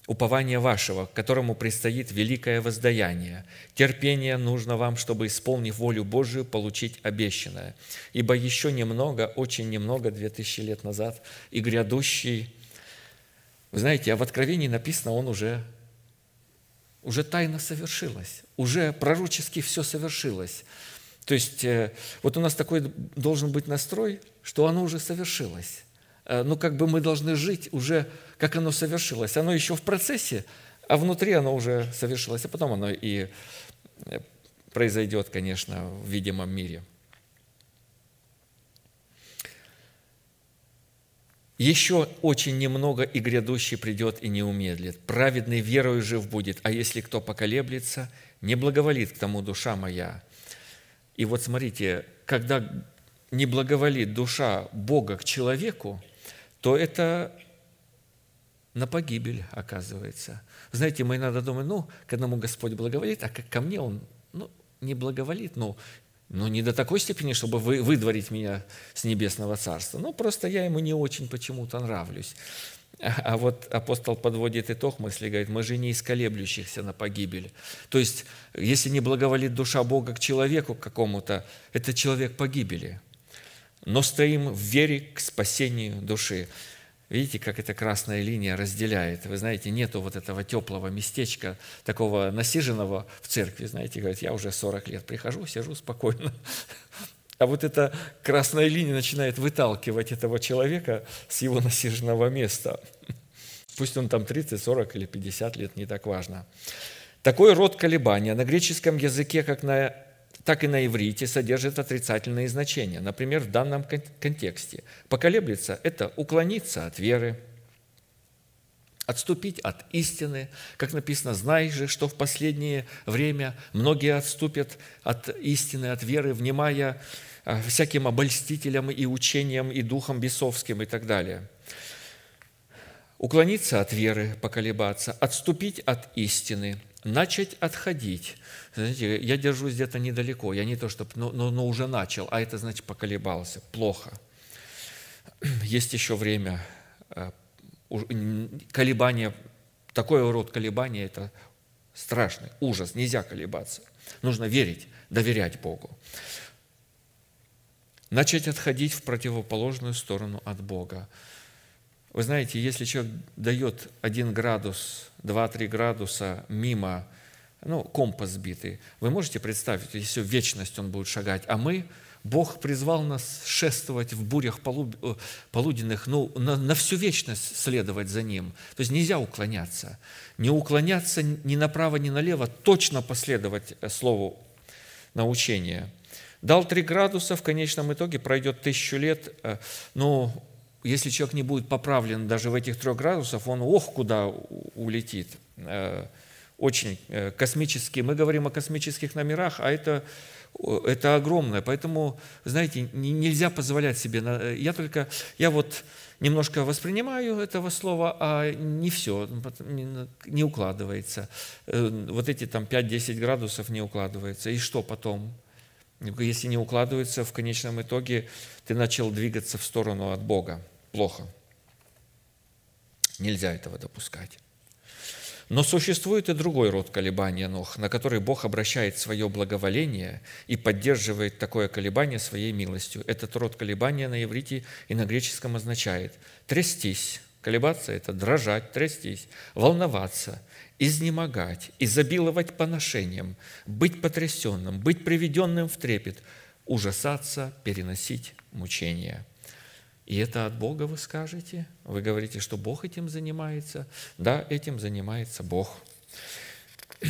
упования вашего, которому предстоит великое воздаяние. Терпение нужно вам, чтобы, исполнив волю Божию, получить обещанное. Ибо еще немного, очень немного, две тысячи лет назад, и грядущий...» Вы знаете, а в Откровении написано, он уже уже тайна совершилась, уже пророчески все совершилось. То есть э, вот у нас такой должен быть настрой, что оно уже совершилось. Э, ну, как бы мы должны жить уже, как оно совершилось. Оно еще в процессе, а внутри оно уже совершилось, а потом оно и э, произойдет, конечно, в видимом мире – Еще очень немного, и грядущий придет и не умедлит. Праведный верою жив будет, а если кто поколеблется, не благоволит к тому душа моя». И вот смотрите, когда не благоволит душа Бога к человеку, то это на погибель оказывается. Знаете, мы иногда думаем, ну, к одному Господь благоволит, а ко мне Он ну, не благоволит, ну, но не до такой степени, чтобы вы, выдворить меня с небесного царства. Ну, просто я ему не очень почему-то нравлюсь. А, а вот апостол подводит итог мысли, говорит, мы же не из колеблющихся на погибель. То есть, если не благоволит душа Бога к человеку какому-то, это человек погибели. но стоим в вере к спасению души. Видите, как эта красная линия разделяет. Вы знаете, нету вот этого теплого местечка, такого насиженного в церкви. Знаете, говорят, я уже 40 лет прихожу, сижу спокойно. А вот эта красная линия начинает выталкивать этого человека с его насиженного места. Пусть он там 30, 40 или 50 лет, не так важно. Такой род колебания на греческом языке, как на так и на иврите содержит отрицательные значения. Например, в данном контексте. Поколеблется – это уклониться от веры, отступить от истины. Как написано, знай же, что в последнее время многие отступят от истины, от веры, внимая а, всяким обольстителям и учениям, и духом бесовским и так далее. Уклониться от веры, поколебаться, отступить от истины, начать отходить – знаете, я держусь где-то недалеко, я не то чтобы, но, но, но уже начал, а это значит поколебался, плохо. Есть еще время э, колебания, такой род колебания – это страшный ужас, нельзя колебаться. Нужно верить, доверять Богу. Начать отходить в противоположную сторону от Бога. Вы знаете, если человек дает один градус, два-три градуса мимо ну, компас сбитый. Вы можете представить, если вечность он будет шагать, а мы, Бог призвал нас шествовать в бурях э, полуденных, ну, на, на всю вечность следовать за Ним. То есть нельзя уклоняться. Не уклоняться ни направо, ни налево, точно последовать э, Слову научения. Дал три градуса, в конечном итоге пройдет тысячу лет, э, но если человек не будет поправлен даже в этих трех градусах, он ох, куда улетит очень э, космические. Мы говорим о космических номерах, а это, это огромное. Поэтому, знаете, нельзя позволять себе. Э, я только, я вот немножко воспринимаю этого слова, а не все, не укладывается. Э, вот эти там 5-10 градусов не укладывается. И что потом? Если не укладывается, в конечном итоге ты начал двигаться в сторону от Бога. Плохо. Нельзя этого допускать. Но существует и другой род колебания ног, на который Бог обращает свое благоволение и поддерживает такое колебание своей милостью. Этот род колебания на иврите и на греческом означает трястись. Колебаться – это дрожать, трястись, волноваться, изнемогать, изобиловать поношением, быть потрясенным, быть приведенным в трепет, ужасаться, переносить мучения – и это от Бога вы скажете? Вы говорите, что Бог этим занимается? Да, этим занимается Бог.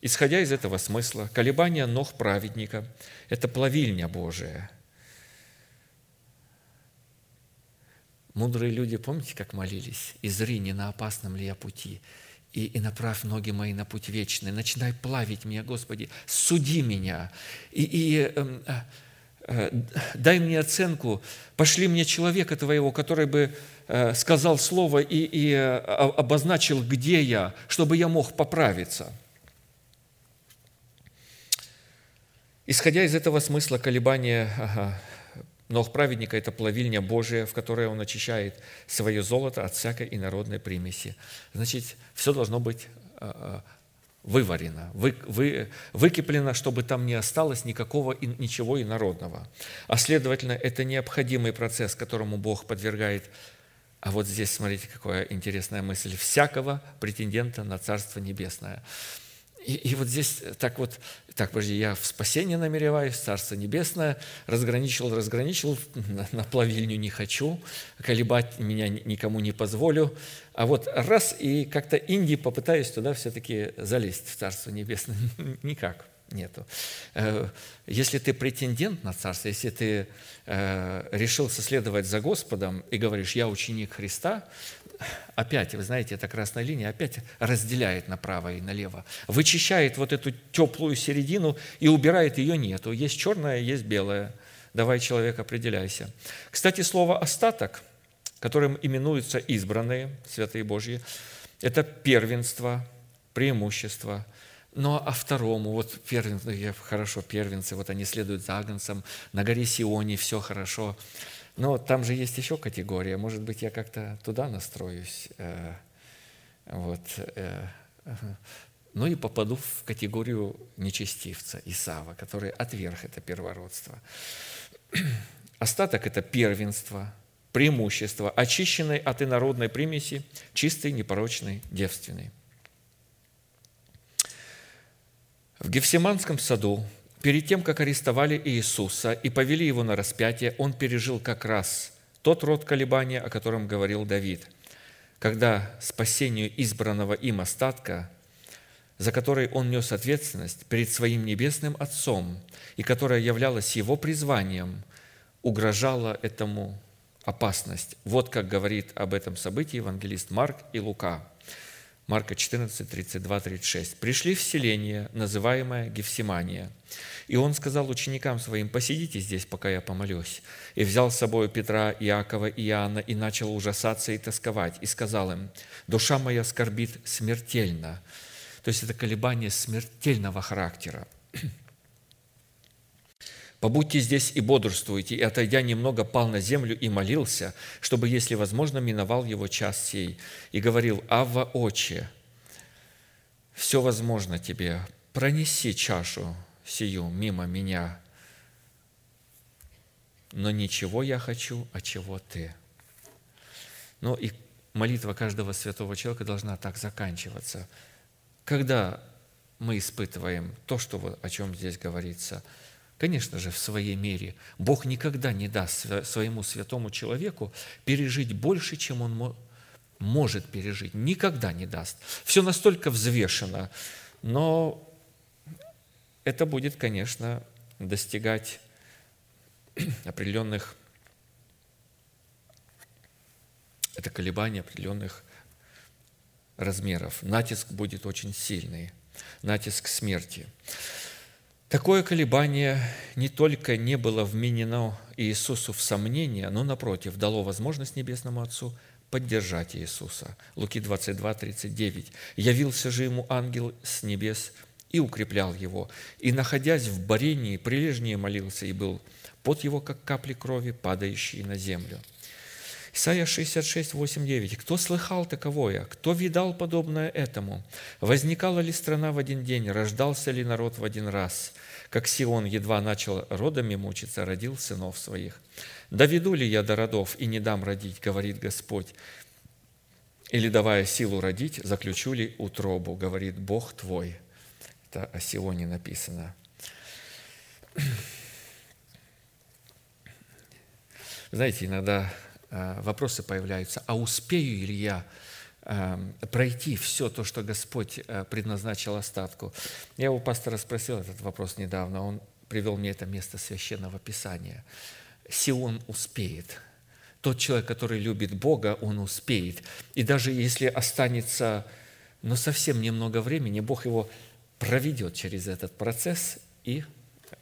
Исходя из этого смысла, колебания ног праведника – это плавильня Божия. Мудрые люди, помните, как молились? «Изри, не на опасном ли я пути, и, и направь ноги мои на путь вечный, начинай плавить меня, Господи, суди меня». И, и эм, Э, дай мне оценку, пошли мне человека твоего, который бы э, сказал слово и, и э, обозначил, где я, чтобы я мог поправиться. Исходя из этого смысла колебания ага, ног праведника – это плавильня Божия, в которой он очищает свое золото от всякой инородной примеси. Значит, все должно быть выварено, вы, вы, выкиплено, чтобы там не осталось никакого ничего инородного. А следовательно, это необходимый процесс, которому Бог подвергает а вот здесь, смотрите, какая интересная мысль. Всякого претендента на Царство Небесное. И, и вот здесь так вот, так, подожди, я в спасение намереваюсь, Царство Небесное, разграничил, разграничил, на, на плавильню не хочу, колебать меня никому не позволю. А вот раз, и как-то Индии попытаюсь туда все-таки залезть, в Царство Небесное. Никак нету. Э, если ты претендент на царство, если ты э, решил следовать за Господом и говоришь, я ученик Христа, опять, вы знаете, эта красная линия опять разделяет направо и налево, вычищает вот эту теплую середину и убирает ее нету. Есть черное, есть белое. Давай, человек, определяйся. Кстати, слово «остаток», которым именуются избранные, святые Божьи, это первенство, преимущество. Ну, а второму, вот первенцы, хорошо, первенцы, вот они следуют за Агнцем, на горе Сионе все хорошо – но там же есть еще категория. Может быть, я как-то туда настроюсь. Э, вот. Э, ну и попаду в категорию нечестивца Исава, который отверг это первородство. Остаток – это первенство, преимущество, очищенной от инородной примеси, чистой, непорочной, девственной. В Гефсиманском саду, перед тем, как арестовали Иисуса и повели его на распятие, он пережил как раз тот род колебания, о котором говорил Давид, когда спасению избранного им остатка, за который он нес ответственность перед своим небесным Отцом и которая являлась его призванием, угрожала этому опасность. Вот как говорит об этом событии евангелист Марк и Лука – Марка 14, 32, 36. «Пришли в селение, называемое Гефсимания, и он сказал ученикам своим, «Посидите здесь, пока я помолюсь». И взял с собой Петра, Иакова и Иоанна, и начал ужасаться и тосковать, и сказал им, «Душа моя скорбит смертельно». То есть это колебание смертельного характера. Побудьте здесь и бодрствуйте, и, отойдя немного, пал на землю и молился, чтобы, если возможно, миновал его час сей. И говорил, «Авва, Отче, все возможно тебе, пронеси чашу сию мимо меня, но ничего я хочу, а чего ты». Ну и молитва каждого святого человека должна так заканчиваться. Когда мы испытываем то, что, о чем здесь говорится – Конечно же, в своей мере. Бог никогда не даст своему святому человеку пережить больше, чем он может пережить. Никогда не даст. Все настолько взвешено. Но это будет, конечно, достигать определенных, это колебания определенных размеров. Натиск будет очень сильный, натиск смерти. Такое колебание не только не было вменено Иисусу в сомнение, но, напротив, дало возможность Небесному Отцу поддержать Иисуса. Луки 22, 39. «Явился же ему ангел с небес и укреплял его, и, находясь в борении, прилежнее молился, и был под его, как капли крови, падающие на землю». Исайя 66, 8, 9. «Кто слыхал таковое? Кто видал подобное этому? Возникала ли страна в один день? Рождался ли народ в один раз? Как Сион едва начал родами мучиться, родил сынов своих. «Доведу ли я до родов и не дам родить, говорит Господь, или давая силу родить, заключу ли утробу, говорит Бог твой». Это о Сионе написано. Знаете, иногда вопросы появляются, а успею ли я э, пройти все то, что Господь э, предназначил остатку. Я у пастора спросил этот вопрос недавно, он привел мне это место священного писания. Сион успеет. Тот человек, который любит Бога, он успеет. И даже если останется но совсем немного времени, Бог его проведет через этот процесс и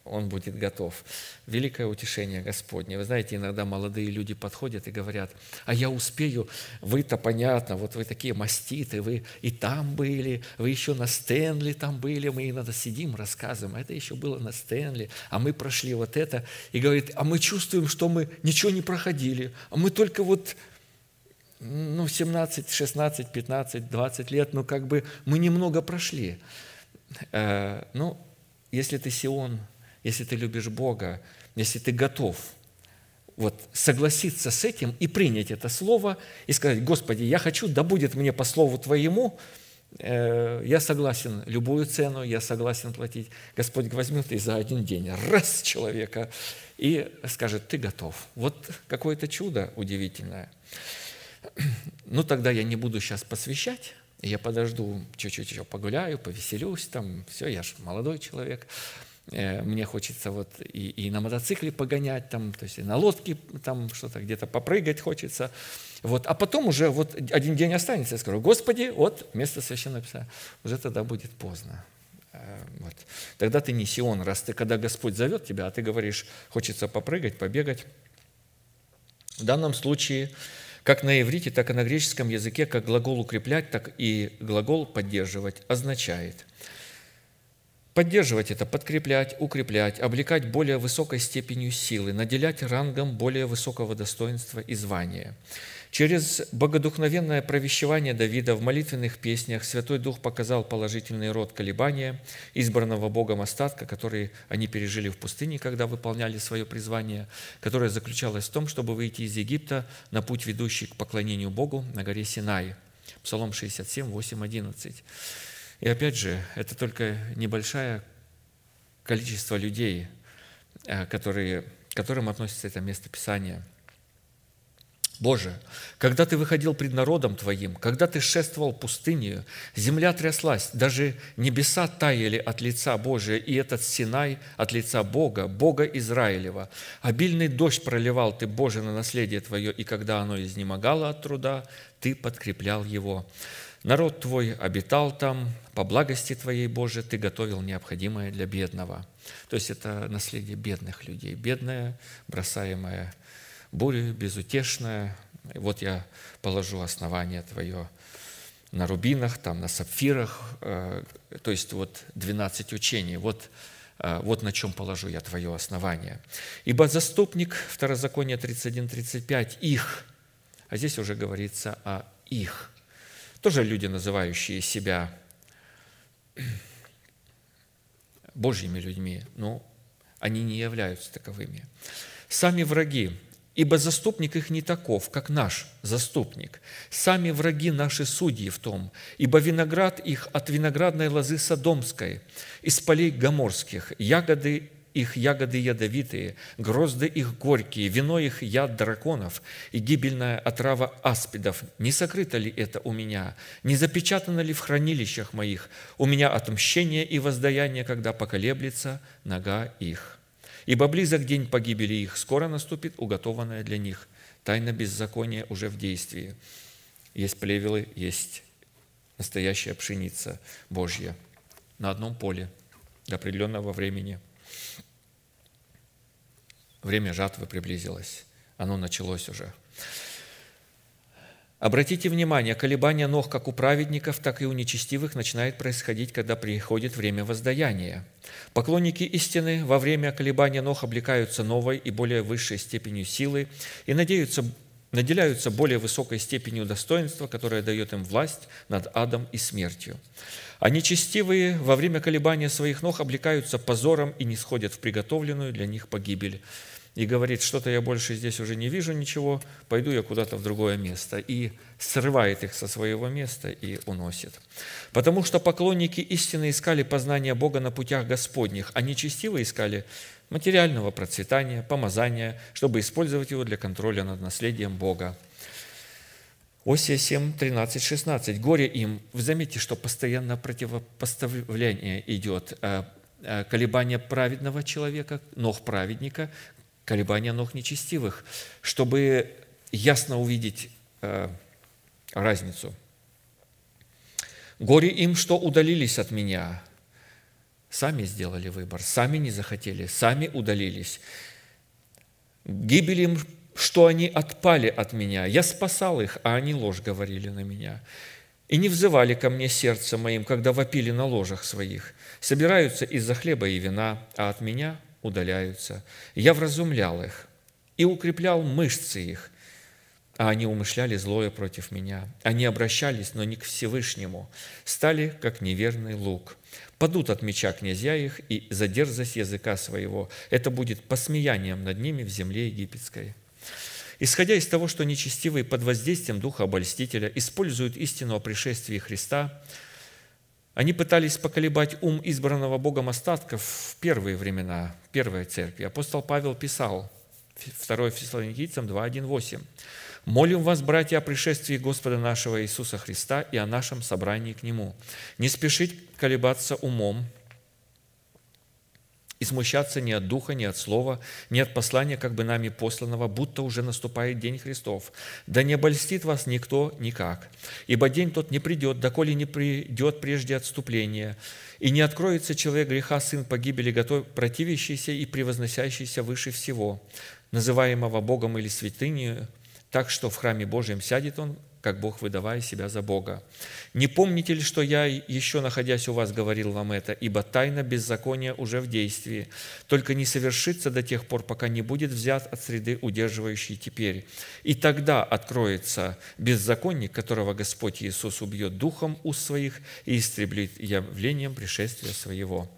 он будет готов. Великое утешение Господне. Вы знаете, иногда молодые люди подходят и говорят, а я успею, вы-то понятно, вот вы такие маститы, вы и там были, вы еще на Стэнли там были, мы иногда сидим, рассказываем, а это еще было на Стэнли, а мы прошли вот это, и говорит, а мы чувствуем, что мы ничего не проходили, а мы только вот ну, 17, 16, 15, 20 лет, ну, как бы мы немного прошли. Э, ну, если ты Сион, если ты любишь Бога, если ты готов вот, согласиться с этим и принять это слово и сказать, Господи, я хочу, да будет мне по слову Твоему, э, я согласен любую цену, я согласен платить. Господь возьмет и за один день раз человека и скажет, ты готов. Вот какое-то чудо удивительное. Ну, тогда я не буду сейчас посвящать, я подожду, чуть-чуть еще погуляю, повеселюсь, там, все, я же молодой человек. Э, мне хочется вот и, и на мотоцикле погонять, там, то есть и на лодке там что-то где-то попрыгать хочется. Вот. А потом уже вот один день останется, я скажу, Господи, вот место Священного Писания. Уже тогда будет поздно. Э, вот. Тогда ты не Сион, раз ты, когда Господь зовет тебя, а ты говоришь, хочется попрыгать, побегать. В данном случае, как на иврите, так и на греческом языке, как глагол «укреплять», так и глагол «поддерживать» означает – Поддерживать это, подкреплять, укреплять, облекать более высокой степенью силы, наделять рангом более высокого достоинства и звания. Через богодухновенное провещевание Давида в молитвенных песнях Святой Дух показал положительный род колебания избранного Богом остатка, который они пережили в пустыне, когда выполняли свое призвание, которое заключалось в том, чтобы выйти из Египта на путь, ведущий к поклонению Богу на горе Синай. Псалом 67, 8, 11. И опять же, это только небольшое количество людей, э, которые, к которым относится это место Писания. Боже, когда Ты выходил пред народом Твоим, когда Ты шествовал пустынью, земля тряслась, даже небеса таяли от лица Божия, и этот Синай от лица Бога, Бога Израилева. Обильный дождь проливал Ты, Боже, на наследие Твое, и когда оно изнемогало от труда, Ты подкреплял его. Народ Твой обитал там, по благости Твоей, Боже, Ты готовил необходимое для бедного. То есть это наследие бедных людей, бедное, бросаемое бурю, безутешное. Вот я положу основание Твое на рубинах, там, на сапфирах, э, то есть вот 12 учений. Вот, э, вот на чем положу я Твое основание. Ибо заступник, Второзаконие 31-35, их, а здесь уже говорится о их – тоже люди, называющие себя Божьими людьми, но они не являются таковыми. Сами враги, ибо заступник их не таков, как наш заступник. Сами враги наши судьи в том, ибо виноград их от виноградной лозы Содомской, из полей Гоморских, ягоды их ягоды ядовитые, грозды их горькие, вино их яд драконов и гибельная отрава аспидов. Не сокрыто ли это у меня? Не запечатано ли в хранилищах моих? У меня отмщение и воздаяние, когда поколеблется нога их. Ибо близок день погибели их, скоро наступит уготованное для них. Тайна беззакония уже в действии. Есть плевелы, есть настоящая пшеница Божья на одном поле до определенного времени – Время жатвы приблизилось. Оно началось уже. Обратите внимание, колебания ног как у праведников, так и у нечестивых начинает происходить, когда приходит время воздаяния. Поклонники истины во время колебания ног облекаются новой и более высшей степенью силы и надеются, наделяются более высокой степенью достоинства, которая дает им власть над адом и смертью. А нечестивые во время колебания своих ног облекаются позором и не сходят в приготовленную для них погибель и говорит, что-то я больше здесь уже не вижу ничего, пойду я куда-то в другое место. И срывает их со своего места и уносит. Потому что поклонники истины искали познания Бога на путях Господних, а нечестиво искали материального процветания, помазания, чтобы использовать его для контроля над наследием Бога. Осия 7, 13, 16. «Горе им». Вы заметите, что постоянно противопоставление идет э, э, колебания праведного человека, ног праведника колебания ног нечестивых, чтобы ясно увидеть э, разницу. Горе им, что удалились от меня. Сами сделали выбор, сами не захотели, сами удалились. Гибель что они отпали от меня. Я спасал их, а они ложь говорили на меня. И не взывали ко мне сердце моим, когда вопили на ложах своих. Собираются из-за хлеба и вина, а от меня удаляются. Я вразумлял их и укреплял мышцы их, а они умышляли злое против меня. Они обращались, но не к Всевышнему, стали, как неверный лук. Падут от меча князья их и за языка своего. Это будет посмеянием над ними в земле египетской. Исходя из того, что нечестивые под воздействием Духа Обольстителя используют истину о пришествии Христа – они пытались поколебать ум избранного Богом остатков в первые времена, первой церкви. Апостол Павел писал, 2 Фессалоникийцам 2.1.8. «Молим вас, братья, о пришествии Господа нашего Иисуса Христа и о нашем собрании к Нему. Не спешить колебаться умом, и смущаться ни от духа, ни от слова, ни от послания, как бы нами посланного, будто уже наступает день Христов. Да не обольстит вас никто никак, ибо день тот не придет, доколе не придет прежде отступления, и не откроется человек греха, сын погибели, готов, противящийся и превозносящийся выше всего, называемого Богом или святыней, так что в храме Божьем сядет он как Бог, выдавая себя за Бога. Не помните ли, что я, еще находясь у вас, говорил вам это, ибо тайна беззакония уже в действии, только не совершится до тех пор, пока не будет взят от среды, удерживающей теперь. И тогда откроется беззаконник, которого Господь Иисус убьет духом уст своих и истреблит явлением пришествия своего».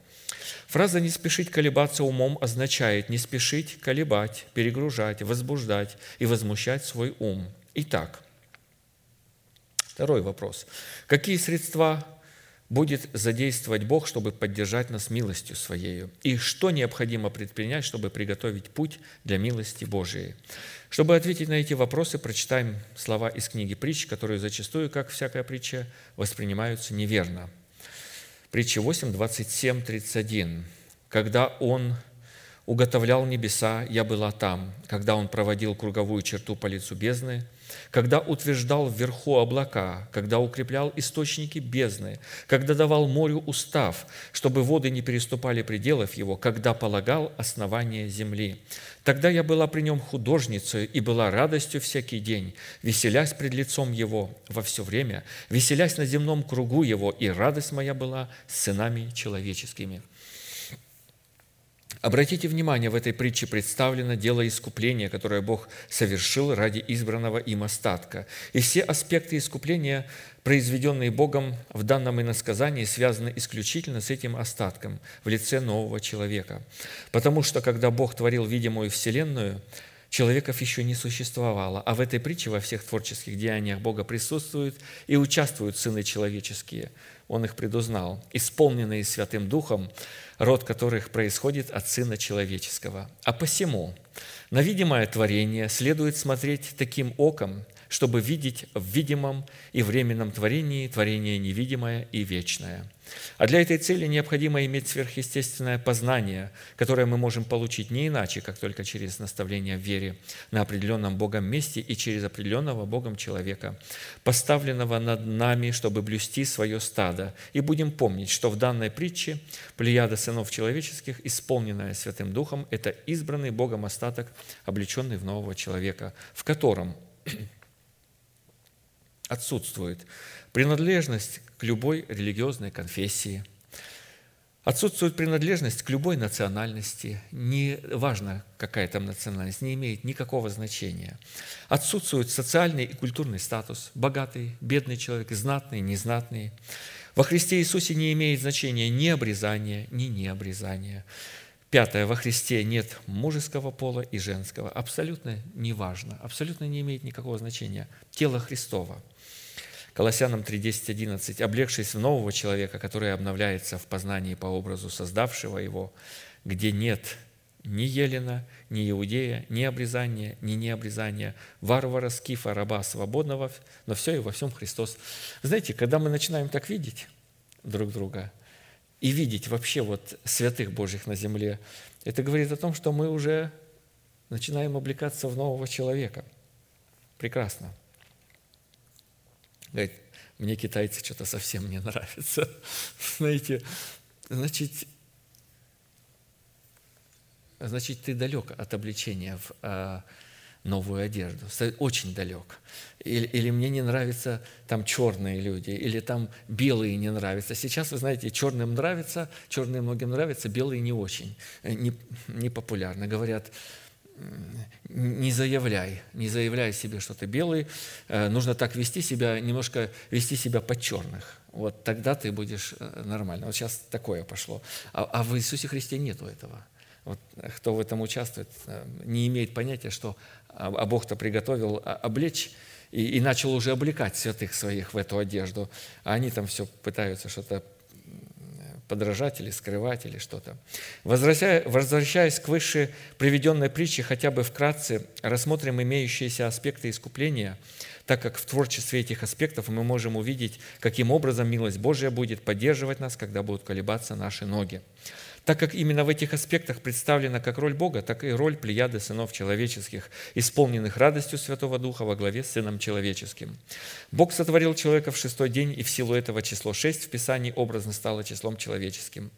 Фраза «не спешить колебаться умом» означает не спешить колебать, перегружать, возбуждать и возмущать свой ум. Итак, второй вопрос. Какие средства будет задействовать Бог, чтобы поддержать нас милостью Своей? И что необходимо предпринять, чтобы приготовить путь для милости Божией? Чтобы ответить на эти вопросы, прочитаем слова из книги притч, которые зачастую, как всякая притча, воспринимаются неверно – Притча 8, 27, 31. «Когда Он уготовлял небеса, я была там, когда Он проводил круговую черту по лицу бездны, когда утверждал вверху облака, когда укреплял источники бездны, когда давал морю устав, чтобы воды не переступали пределов его, когда полагал основание земли. Тогда я была при нем художницей и была радостью всякий день, веселясь пред лицом его во все время, веселясь на земном кругу его, и радость моя была с сынами человеческими». Обратите внимание, в этой притче представлено дело искупления, которое Бог совершил ради избранного им остатка. И все аспекты искупления, произведенные Богом в данном иносказании, связаны исключительно с этим остатком в лице нового человека. Потому что, когда Бог творил видимую Вселенную, человеков еще не существовало, а в этой притче во всех творческих деяниях Бога присутствуют и участвуют сыны человеческие. Он их предузнал. Исполненные Святым Духом, род которых происходит от Сына Человеческого. А посему на видимое творение следует смотреть таким оком, чтобы видеть в видимом и временном творении творение невидимое и вечное – а для этой цели необходимо иметь сверхъестественное познание, которое мы можем получить не иначе, как только через наставление в вере на определенном Богом месте и через определенного Богом человека, поставленного над нами, чтобы блюсти свое стадо. И будем помнить, что в данной притче плеяда сынов человеческих, исполненная Святым Духом, это избранный Богом остаток, облеченный в нового человека, в котором отсутствует принадлежность к любой религиозной конфессии, отсутствует принадлежность к любой национальности, не важно, какая там национальность, не имеет никакого значения. Отсутствует социальный и культурный статус, богатый, бедный человек, знатный, незнатный. Во Христе Иисусе не имеет значения ни обрезания, ни необрезания. Пятое. Во Христе нет мужеского пола и женского. Абсолютно неважно, абсолютно не имеет никакого значения. Тело Христова – Колоссянам 3, 10, 11. «Облегшись в нового человека, который обновляется в познании по образу создавшего его, где нет ни Елена, ни Иудея, ни обрезания, ни необрезания, варвара, скифа, раба, свободного, но все и во всем Христос». Знаете, когда мы начинаем так видеть друг друга и видеть вообще вот святых Божьих на земле, это говорит о том, что мы уже начинаем облекаться в нового человека. Прекрасно. Говорит, мне китайцы что-то совсем не нравятся. Знаете, значит, значит, ты далек от обличения в а, новую одежду, очень далек. Или, или мне не нравятся там черные люди, или там белые не нравятся. Сейчас, вы знаете, черным нравится, черные многим нравятся, белые не очень, э, не, не популярны. Говорят, не заявляй, не заявляй себе, что ты белый. Э, нужно так вести себя, немножко вести себя под черных. Вот тогда ты будешь э, нормально. Вот сейчас такое пошло. А, а в Иисусе Христе нету этого. Вот кто в этом участвует, э, не имеет понятия, что а, а Бог-то приготовил облечь и, и начал уже облекать святых своих в эту одежду. А они там все пытаются что-то подражать или скрывать или что-то. Возвращаясь к выше приведенной притче, хотя бы вкратце рассмотрим имеющиеся аспекты искупления, так как в творчестве этих аспектов мы можем увидеть, каким образом милость Божия будет поддерживать нас, когда будут колебаться наши ноги так как именно в этих аспектах представлена как роль Бога, так и роль плеяды сынов человеческих, исполненных радостью Святого Духа во главе с Сыном Человеческим. Бог сотворил человека в шестой день, и в силу этого число шесть в Писании образно стало числом человеческим.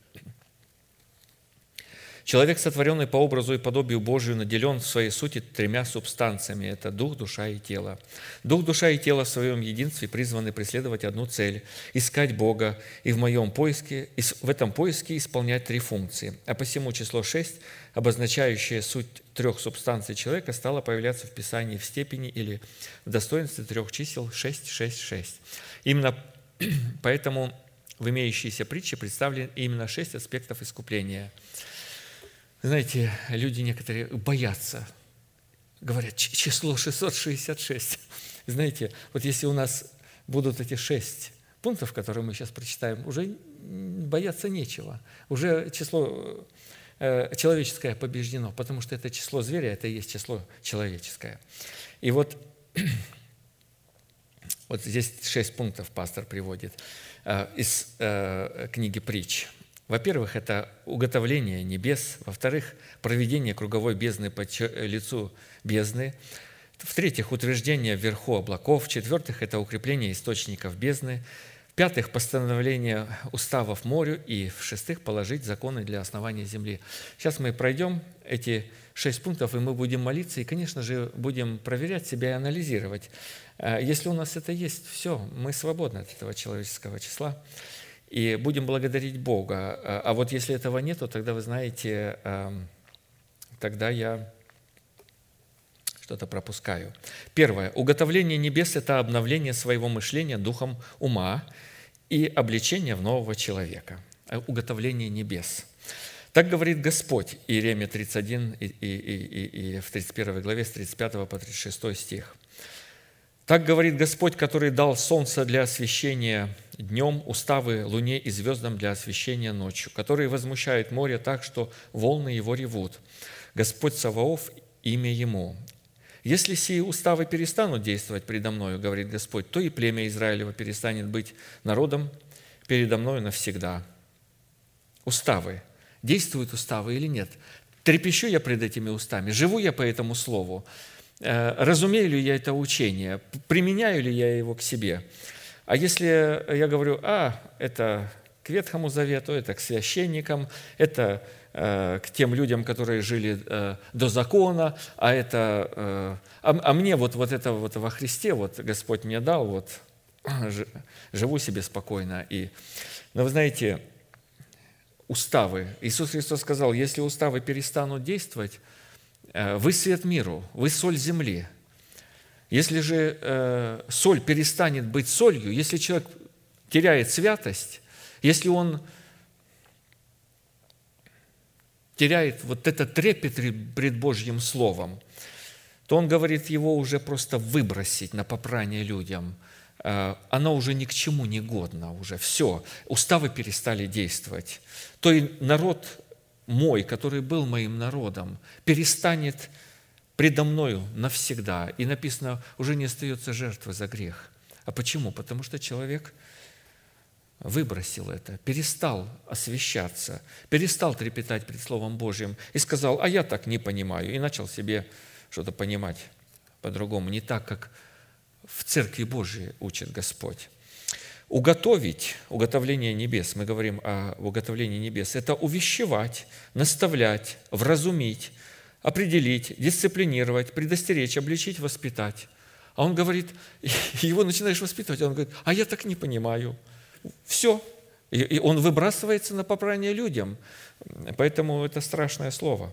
Человек, сотворенный по образу и подобию Божию, наделен в своей сути тремя субстанциями – это дух, душа и тело. Дух, душа и тело в своем единстве призваны преследовать одну цель – искать Бога, и в моем поиске, в этом поиске исполнять три функции. А посему число шесть, обозначающее суть трех субстанций человека, стало появляться в Писании в степени или в достоинстве трех чисел шесть, шесть, шесть. Именно поэтому в имеющейся притче представлены именно шесть аспектов искупления – знаете, люди некоторые боятся, говорят, число 666. Знаете, вот если у нас будут эти шесть пунктов, которые мы сейчас прочитаем, уже бояться нечего. Уже число э, человеческое побеждено, потому что это число зверя, это и есть число человеческое. И вот, вот здесь шесть пунктов пастор приводит э, из э, книги «Притч». Во-первых, это уготовление небес. Во-вторых, проведение круговой бездны по лицу бездны. В-третьих, утверждение вверху облаков. В-четвертых, это укрепление источников бездны. В-пятых, постановление уставов морю. И в-шестых, положить законы для основания земли. Сейчас мы пройдем эти шесть пунктов, и мы будем молиться, и, конечно же, будем проверять себя и анализировать. Э, если у нас это есть, все, мы свободны от этого человеческого числа и будем благодарить Бога. А, а вот если этого нет, то тогда вы знаете, тогда я что-то пропускаю. Первое. Уготовление небес – это обновление своего мышления духом ума и обличение в нового человека. Э, уготовление небес. Так говорит Господь, Иеремия 31 и, и, и, и в 31 главе с 35 по 36 стих. Так говорит Господь, который дал солнце для освещения днем, уставы луне и звездам для освещения ночью, который возмущает море так, что волны его ревут. Господь Саваоф, имя ему. Если сии уставы перестанут действовать предо мною, говорит Господь, то и племя Израилева перестанет быть народом передо мною навсегда. Уставы. Действуют уставы или нет? Трепещу я пред этими устами, живу я по этому слову. Э, разумею ли я это учение, применяю ли я его к себе. А если я говорю, а, это к Ветхому Завету, это к священникам, это э, к тем людям, которые жили э, до закона, а это, а, а мне вот, вот это вот во Христе, вот Господь мне дал, вот живу себе спокойно. И, но вы знаете, уставы, Иисус Христос сказал, если уставы перестанут действовать, вы свет миру, вы соль земли. Если же э, соль перестанет быть солью, если человек теряет святость, если он теряет вот этот трепет пред Божьим Словом, то он говорит его уже просто выбросить на попрание людям. Э, оно уже ни к чему не годно, уже все. Уставы перестали действовать. То и народ мой, который был моим народом, перестанет предо мною навсегда. И написано, уже не остается жертвы за грех. А почему? Потому что человек выбросил это, перестал освещаться, перестал трепетать пред Словом Божьим и сказал, а я так не понимаю, и начал себе что-то понимать по-другому, не так, как в Церкви Божией учит Господь. Уготовить, уготовление небес, мы говорим о уготовлении небес, это увещевать, наставлять, вразумить, определить, дисциплинировать, предостеречь, обличить, воспитать. А он говорит, его начинаешь воспитывать, а он говорит, а я так не понимаю. Все. И он выбрасывается на попрание людям. Поэтому это страшное слово.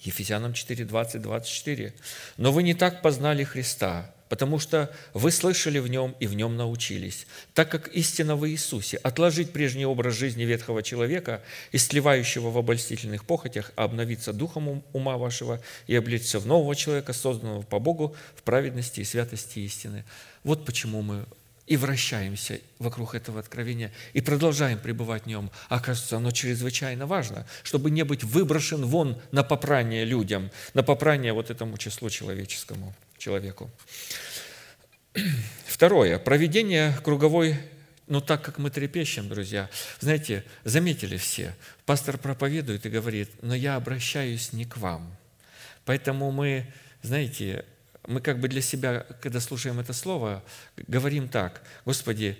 Ефесянам 4, 20, 24. «Но вы не так познали Христа, потому что вы слышали в нем и в нем научились, так как истина в Иисусе, отложить прежний образ жизни ветхого человека, истлевающего в обольстительных похотях, а обновиться духом ума вашего и облечься в нового человека, созданного по Богу в праведности и святости истины. Вот почему мы и вращаемся вокруг этого откровения и продолжаем пребывать в нем. Оказывается, оно чрезвычайно важно, чтобы не быть выброшен вон на попрание людям, на попрание вот этому числу человеческому человеку. Второе. Проведение круговой ну, так как мы трепещем, друзья, знаете, заметили все, пастор проповедует и говорит, но я обращаюсь не к вам. Поэтому мы, знаете, мы как бы для себя, когда слушаем это слово, говорим так, Господи,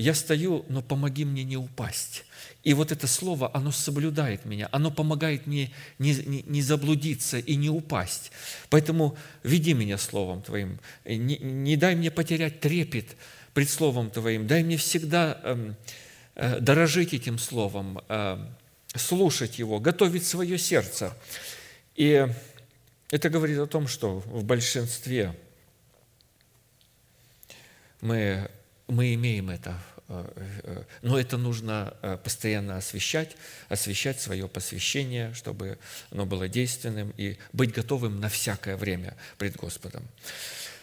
я стою, но помоги мне не упасть. И вот это слово, оно соблюдает меня, оно помогает мне не, не, не заблудиться и не упасть. Поэтому веди меня Словом Твоим, не, не дай мне потерять трепет пред Словом Твоим, дай мне всегда э, э, дорожить этим Словом, э, слушать его, готовить свое сердце. И это говорит о том, что в большинстве мы, мы имеем это Э, э, но это нужно э, постоянно освещать, освещать свое посвящение, чтобы оно было действенным и быть готовым на всякое время пред Господом.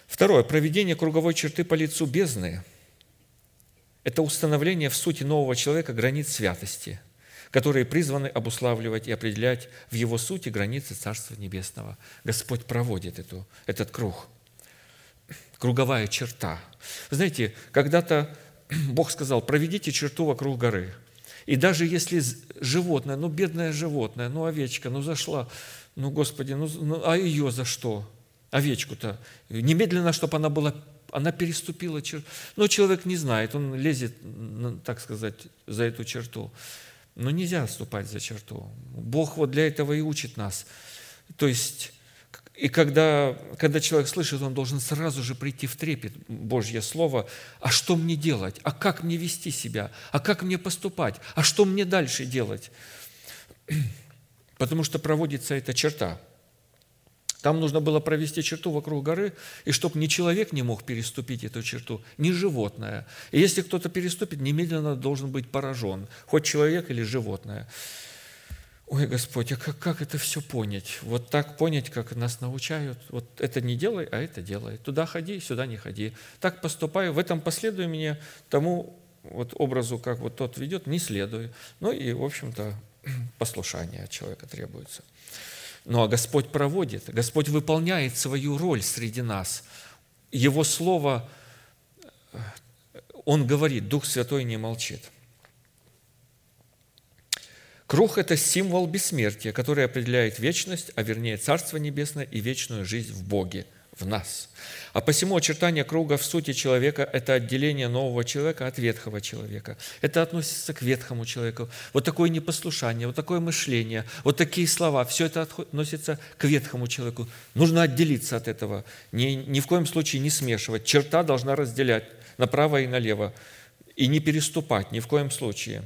Второе. Проведение круговой черты по лицу бездны – это установление в сути нового человека границ святости, которые призваны обуславливать и определять в его сути границы Царства Небесного. Господь проводит эту, этот круг. Круговая черта. Вы знаете, когда-то Бог сказал, проведите черту вокруг горы. И даже если животное, ну, бедное животное, ну, овечка, ну, зашла, ну, Господи, ну, ну а ее за что? Овечку-то. Немедленно, чтобы она была, она переступила черту. Но человек не знает, он лезет, так сказать, за эту черту. Но нельзя ступать за черту. Бог вот для этого и учит нас. То есть и когда, когда человек слышит, он должен сразу же прийти в трепет Божье Слово. А что мне делать? А как мне вести себя? А как мне поступать? А что мне дальше делать? Потому что проводится эта черта. Там нужно было провести черту вокруг горы, и чтобы ни человек не мог переступить эту черту, ни животное. И если кто-то переступит, немедленно должен быть поражен, хоть человек или животное. Ой, Господь, а как, как это все понять? Вот так понять, как нас научают. Вот это не делай, а это делай. Туда ходи, сюда не ходи. Так поступай, в этом последуй мне тому вот образу, как вот тот ведет, не следуй. Ну и, в общем-то, послушание от человека требуется. Ну а Господь проводит, Господь выполняет свою роль среди нас. Его Слово, Он говорит, Дух Святой не молчит – Круг – это символ бессмертия, который определяет вечность, а вернее Царство Небесное и вечную жизнь в Боге, в нас. А посему очертание круга в сути человека – это отделение нового человека от ветхого человека. Это относится к ветхому человеку. Вот такое непослушание, вот такое мышление, вот такие слова – все это относится к ветхому человеку. Нужно отделиться от этого, ни, ни в коем случае не смешивать. Черта должна разделять направо и налево и не переступать ни в коем случае.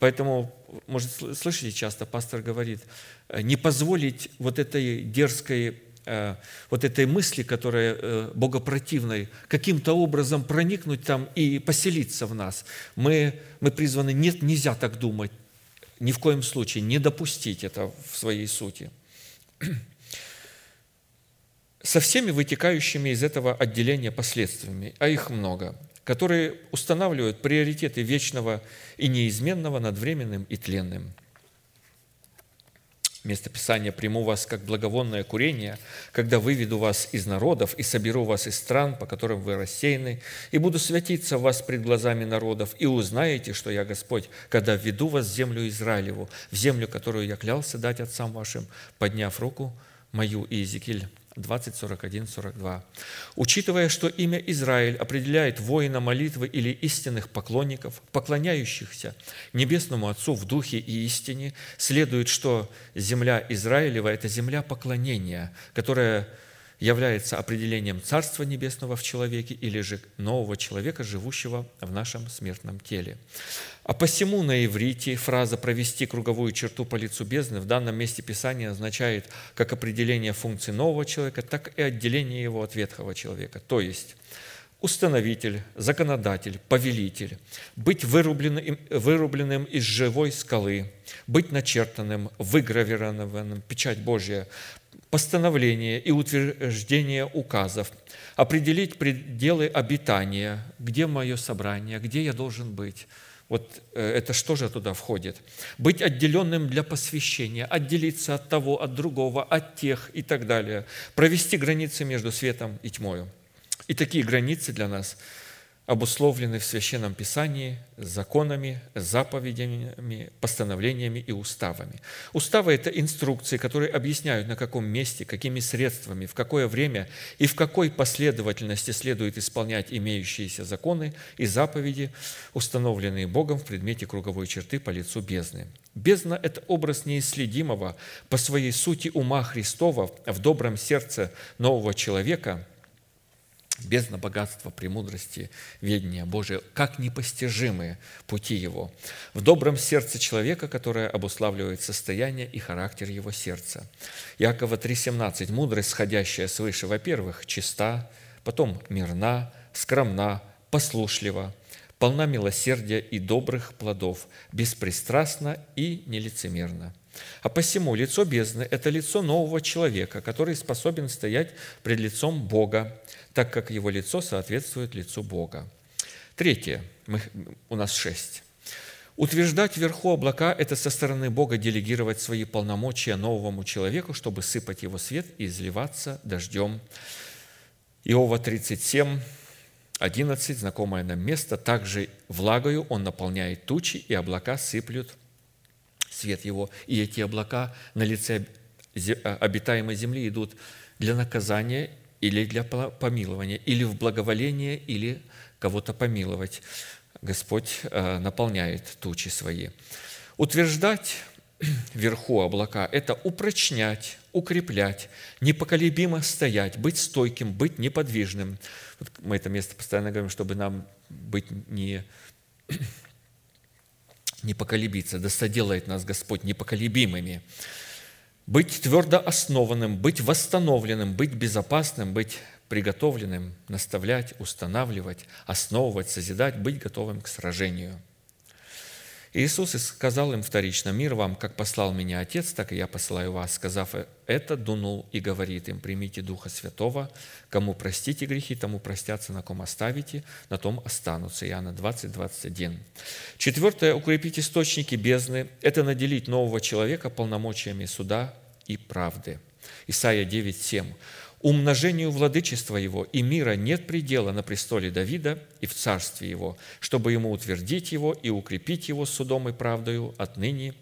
Поэтому, может, слышите, часто пастор говорит, э, не позволить вот этой дерзкой э, вот этой мысли, которая э, богопротивной, каким-то образом проникнуть там и поселиться в нас. Мы, мы призваны, нет, нельзя так думать, ни в коем случае, не допустить это в своей сути. Со всеми вытекающими из этого отделения последствиями, а их много – которые устанавливают приоритеты вечного и неизменного над временным и тленным. Место Писания «Приму вас, как благовонное курение, когда выведу вас из народов и соберу вас из стран, по которым вы рассеяны, и буду святиться в вас пред глазами народов, и узнаете, что я Господь, когда введу вас в землю Израилеву, в землю, которую я клялся дать отцам вашим, подняв руку мою». Иезекииль 20, 41, 42. Учитывая, что имя Израиль определяет воина молитвы или истинных поклонников, поклоняющихся Небесному Отцу в духе и истине, следует, что земля Израилева – это земля поклонения, которая является определением Царства Небесного в человеке или же нового человека, живущего в нашем смертном теле. А посему на иврите фраза «провести круговую черту по лицу бездны» в данном месте Писания означает как определение функции нового человека, так и отделение его от ветхого человека. То есть установитель, законодатель, повелитель, быть вырубленным, вырубленным из живой скалы, быть начертанным, выгравированным, печать Божья, постановление и утверждение указов, определить пределы обитания, где мое собрание, где я должен быть. Вот э, это что же туда входит? Быть отделенным для посвящения, отделиться от того, от другого, от тех и так далее. Провести границы между светом и тьмою. И такие границы для нас обусловлены в Священном Писании законами, заповедями, постановлениями и уставами. Уставы – это инструкции, которые объясняют, на каком месте, какими средствами, в какое время и в какой последовательности следует исполнять имеющиеся законы и заповеди, установленные Богом в предмете круговой черты по лицу бездны. Бездна – это образ неисследимого по своей сути ума Христова в добром сердце нового человека – бездна богатства, премудрости, ведения Божия, как непостижимые пути Его, в добром сердце человека, которое обуславливает состояние и характер его сердца. Якова 3,17. Мудрость, сходящая свыше, во-первых, чиста, потом мирна, скромна, послушлива, полна милосердия и добрых плодов, беспристрастна и нелицемерна. А посему лицо бездны – это лицо нового человека, который способен стоять пред лицом Бога, так как его лицо соответствует лицу Бога. Третье, мы, у нас шесть. Утверждать вверху облака – это со стороны Бога делегировать свои полномочия новому человеку, чтобы сыпать его свет и изливаться дождем. Иова 37, 11, знакомое нам место. «Также влагою он наполняет тучи, и облака сыплют свет его». И эти облака на лице обитаемой земли идут для наказания или для помилования, или в благоволение, или кого-то помиловать. Господь э, наполняет тучи свои. Утверждать вверху облака – это упрочнять, укреплять, непоколебимо стоять, быть стойким, быть неподвижным. Вот мы это место постоянно говорим, чтобы нам быть не, не поколебиться. Да соделает нас Господь непоколебимыми быть твердо основанным, быть восстановленным, быть безопасным, быть приготовленным, наставлять, устанавливать, основывать, созидать, быть готовым к сражению – Иисус сказал им вторично, «Мир вам, как послал меня Отец, так и я посылаю вас». Сказав это, дунул и говорит им, «Примите Духа Святого, кому простите грехи, тому простятся, на ком оставите, на том останутся». Иоанна 20, 21. Четвертое, укрепить источники бездны – это наделить нового человека полномочиями суда и правды. Исайя 9, 7 умножению владычества его и мира нет предела на престоле Давида и в царстве его, чтобы ему утвердить его и укрепить его судом и правдою отныне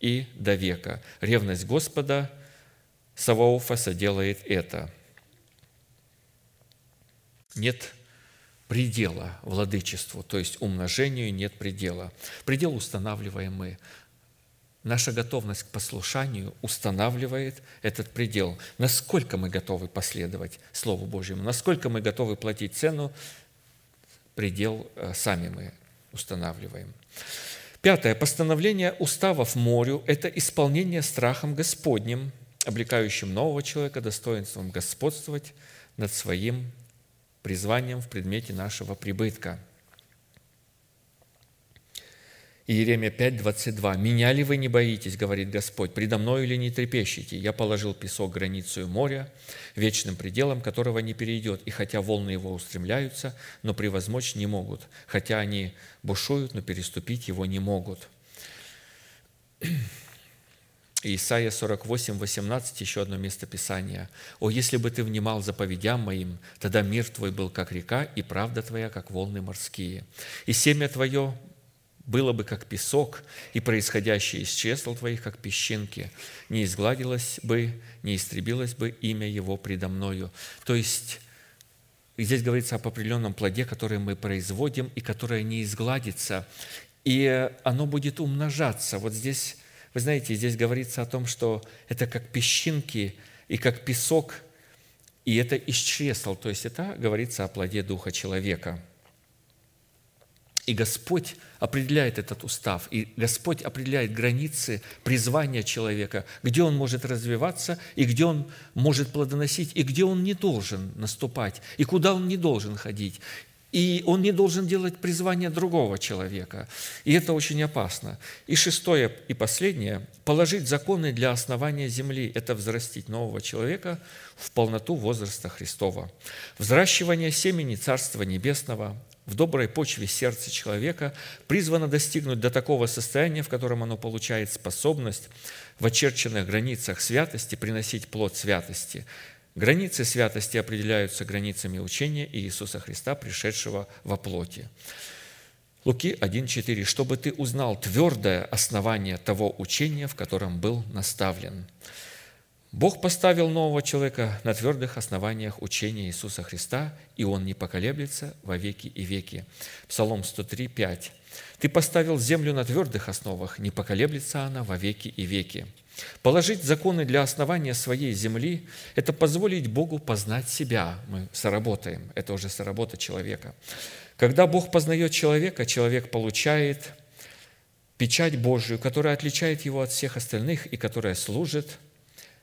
и до века. Ревность Господа Саваофа соделает это. Нет предела владычеству, то есть умножению нет предела. Предел устанавливаем мы. Наша готовность к послушанию устанавливает этот предел. Насколько мы готовы последовать Слову Божьему, насколько мы готовы платить цену, предел э, сами мы устанавливаем. Пятое. Постановление уставов морю – это исполнение страхом Господним, облекающим нового человека достоинством господствовать над своим призванием в предмете нашего прибытка – Иеремия 5, 22. «Меня ли вы не боитесь, говорит Господь, предо мною или не трепещете? Я положил песок границу моря, вечным пределом которого не перейдет, и хотя волны его устремляются, но превозмочь не могут, хотя они бушуют, но переступить его не могут». Исайя 48, 18, еще одно место Писания. «О, если бы ты внимал заповедям моим, тогда мир твой был, как река, и правда твоя, как волны морские. И семя твое было бы как песок, и происходящее из чесл твоих, как песчинки, не изгладилось бы, не истребилось бы имя его предо мною». То есть здесь говорится об определенном плоде, который мы производим, и которое не изгладится, и оно будет умножаться. Вот здесь, вы знаете, здесь говорится о том, что это как песчинки и как песок, и это чесел, то есть это говорится о плоде Духа человека – и Господь определяет этот устав, и Господь определяет границы призвания человека, где он может развиваться, и где он может плодоносить, и где он не должен наступать, и куда он не должен ходить. И он не должен делать призвание другого человека. И это очень опасно. И шестое и последнее – положить законы для основания земли – это взрастить нового человека в полноту возраста Христова. Взращивание семени Царства Небесного, в доброй почве сердца человека призвано достигнуть до такого состояния, в котором оно получает способность в очерченных границах святости приносить плод святости. Границы святости определяются границами учения Иисуса Христа, пришедшего во плоти. Луки 1.4. «Чтобы ты узнал твердое основание того учения, в котором был наставлен». Бог поставил нового человека на твердых основаниях учения Иисуса Христа, и он не поколеблется во веки и веки. Псалом 103, 5. «Ты поставил землю на твердых основах, не поколеблется она во веки и веки». Положить законы для основания своей земли – это позволить Богу познать себя. Мы соработаем, это уже соработа человека. Когда Бог познает человека, человек получает печать Божию, которая отличает его от всех остальных и которая служит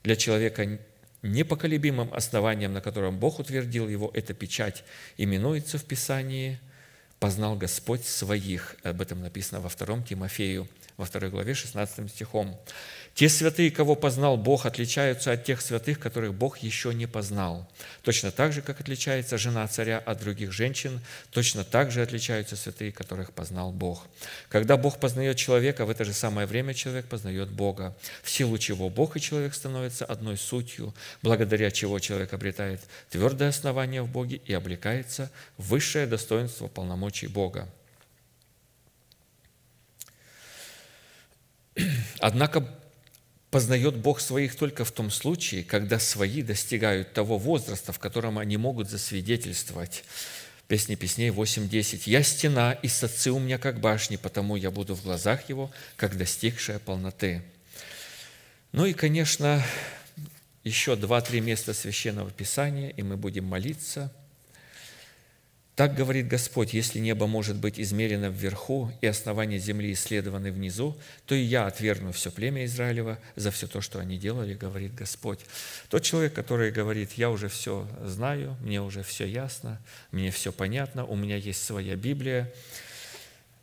для человека непоколебимым основанием, на котором Бог утвердил его, эта печать именуется в Писании «Познал Господь своих». Об этом написано во 2 Тимофею, во 2 главе 16 стихом. Те святые, кого познал Бог, отличаются от тех святых, которых Бог еще не познал. Точно так же, как отличается жена царя от других женщин, точно так же отличаются святые, которых познал Бог. Когда Бог познает человека, в это же самое время человек познает Бога, в силу чего Бог и человек становятся одной сутью, благодаря чего человек обретает твердое основание в Боге и облекается в высшее достоинство полномочий Бога. Однако Познает Бог своих только в том случае, когда свои достигают того возраста, в котором они могут засвидетельствовать. Песни песней 8.10. «Я стена, и садцы у меня, как башни, потому я буду в глазах его, как достигшая полноты». Ну и, конечно, еще два-три места Священного Писания, и мы будем молиться – так говорит Господь, если небо может быть измерено вверху и основания земли исследованы внизу, то и я отвергну все племя Израилева за все то, что они делали, говорит Господь. Тот человек, который говорит, я уже все знаю, мне уже все ясно, мне все понятно, у меня есть своя Библия.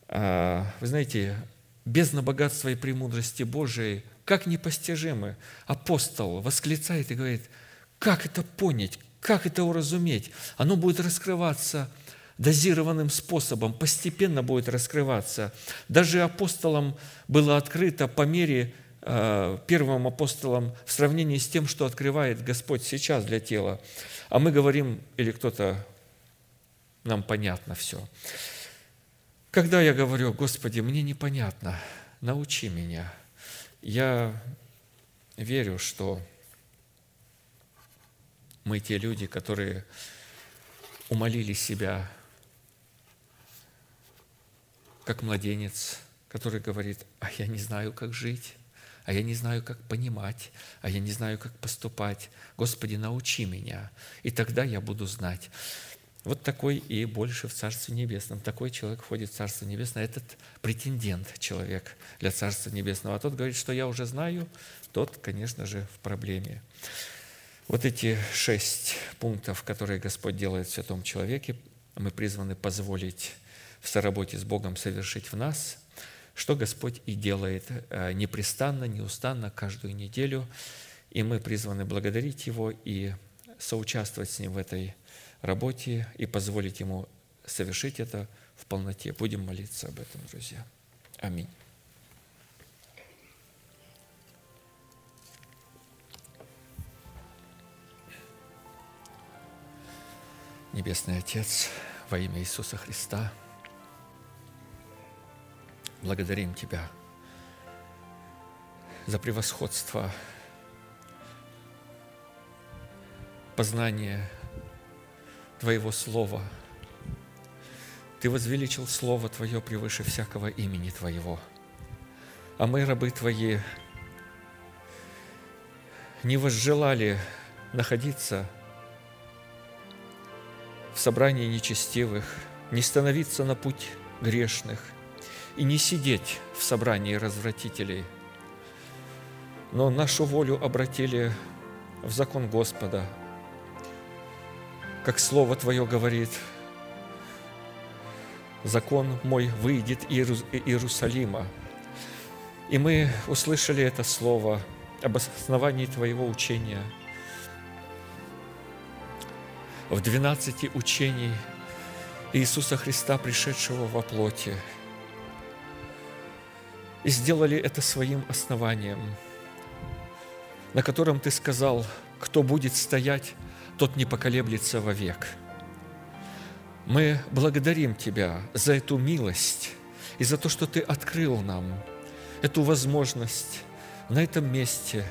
А, вы знаете, бездна богатства и премудрости Божией, как непостижимы. Апостол восклицает и говорит, как это понять, как это уразуметь? Оно будет раскрываться дозированным способом, постепенно будет раскрываться. Даже апостолам было открыто по мере э, первым апостолам в сравнении с тем, что открывает Господь сейчас для тела. А мы говорим, или кто-то, нам понятно все. Когда я говорю, Господи, мне непонятно, научи меня, я верю, что мы те люди, которые умолили себя как младенец, который говорит, а я не знаю, как жить, а я не знаю, как понимать, а я не знаю, как поступать. Господи, научи меня, и тогда я буду знать. Вот такой и больше в Царстве Небесном. Такой человек входит в Царство Небесное. Этот претендент человек для Царства Небесного. А тот говорит, что я уже знаю, тот, конечно же, в проблеме. Вот эти шесть пунктов, которые Господь делает в святом человеке, мы призваны позволить в соработе с Богом совершить в нас, что Господь и делает э, непрестанно, неустанно, каждую неделю. И мы призваны благодарить Его и соучаствовать с Ним в этой работе и позволить Ему совершить это в полноте. Будем молиться об этом, друзья. Аминь. Небесный Отец, во имя Иисуса Христа – благодарим Тебя за превосходство познания Твоего Слова. Ты возвеличил Слово Твое превыше всякого имени Твоего. А мы, рабы Твои, не возжелали находиться в собрании нечестивых, не становиться на путь грешных – и не сидеть в собрании развратителей, но нашу волю обратили в закон Господа, как Слово Твое говорит, закон мой выйдет из Иерусалима. И мы услышали это Слово об основании Твоего учения. В двенадцати учений Иисуса Христа, пришедшего во плоти – и сделали это своим основанием, на котором Ты сказал, кто будет стоять, тот не поколеблется вовек. Мы благодарим Тебя за эту милость и за то, что Ты открыл нам эту возможность на этом месте,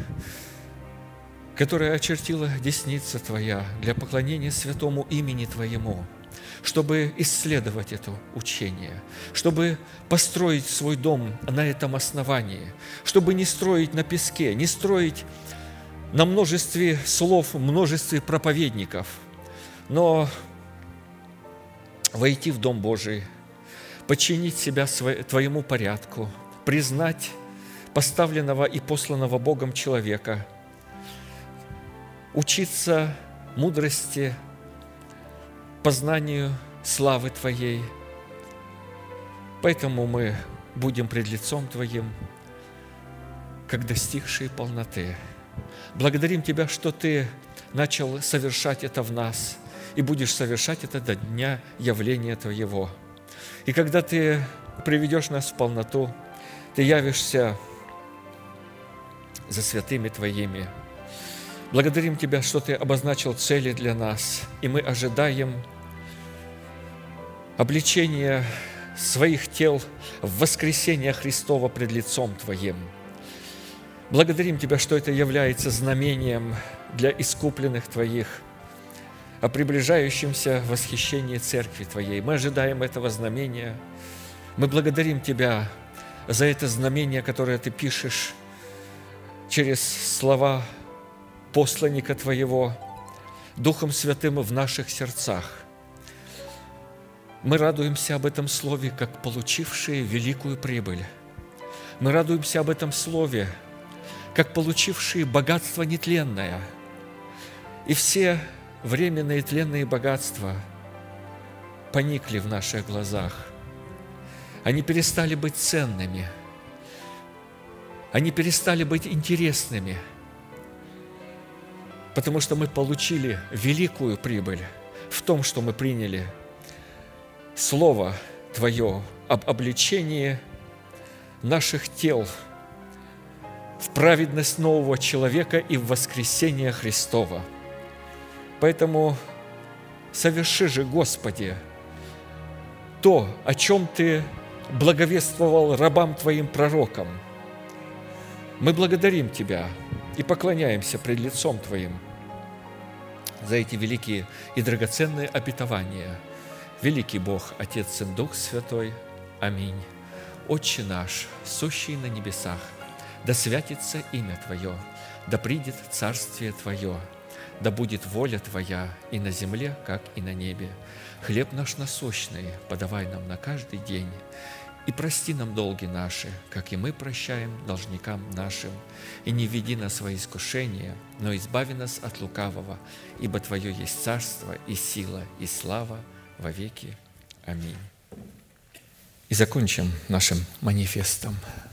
которое очертила десница Твоя для поклонения святому имени Твоему – чтобы исследовать это учение, чтобы построить свой дом на этом основании, чтобы не строить на песке, не строить на множестве слов, множестве проповедников, но войти в Дом Божий, подчинить себя Твоему порядку, признать поставленного и посланного Богом человека, учиться мудрости – познанию славы Твоей. Поэтому мы будем пред лицом Твоим, как достигшие полноты. Благодарим Тебя, что Ты начал совершать это в нас и будешь совершать это до дня явления Твоего. И когда Ты приведешь нас в полноту, Ты явишься за святыми Твоими – Благодарим Тебя, что Ты обозначил цели для нас, и мы ожидаем обличения своих тел в воскресение Христова пред лицом Твоим. Благодарим Тебя, что это является знамением для искупленных Твоих, о приближающемся восхищении Церкви Твоей. Мы ожидаем этого знамения. Мы благодарим Тебя за это знамение, которое Ты пишешь через слова посланника Твоего, Духом Святым в наших сердцах. Мы радуемся об этом Слове, как получившие великую прибыль. Мы радуемся об этом Слове, как получившие богатство нетленное. И все временные тленные богатства поникли в наших глазах. Они перестали быть ценными. Они перестали быть интересными – потому что мы получили великую прибыль в том, что мы приняли Слово Твое об обличении наших тел в праведность нового человека и в воскресение Христова. Поэтому соверши же, Господи, то, о чем Ты благовествовал рабам Твоим пророкам. Мы благодарим Тебя и поклоняемся пред лицом Твоим – за эти великие и драгоценные обетования. Великий Бог, Отец, Сын, Дух Святой. Аминь. Отче наш, сущий на небесах, да святится имя Твое, да придет Царствие Твое, да будет воля Твоя и на земле, как и на небе. Хлеб наш насущный подавай нам на каждый день, и прости нам долги наши, как и мы прощаем должникам нашим. И не веди нас во искушение, но избави нас от лукавого, ибо Твое есть царство и сила и слава во веки. Аминь. И закончим нашим манифестом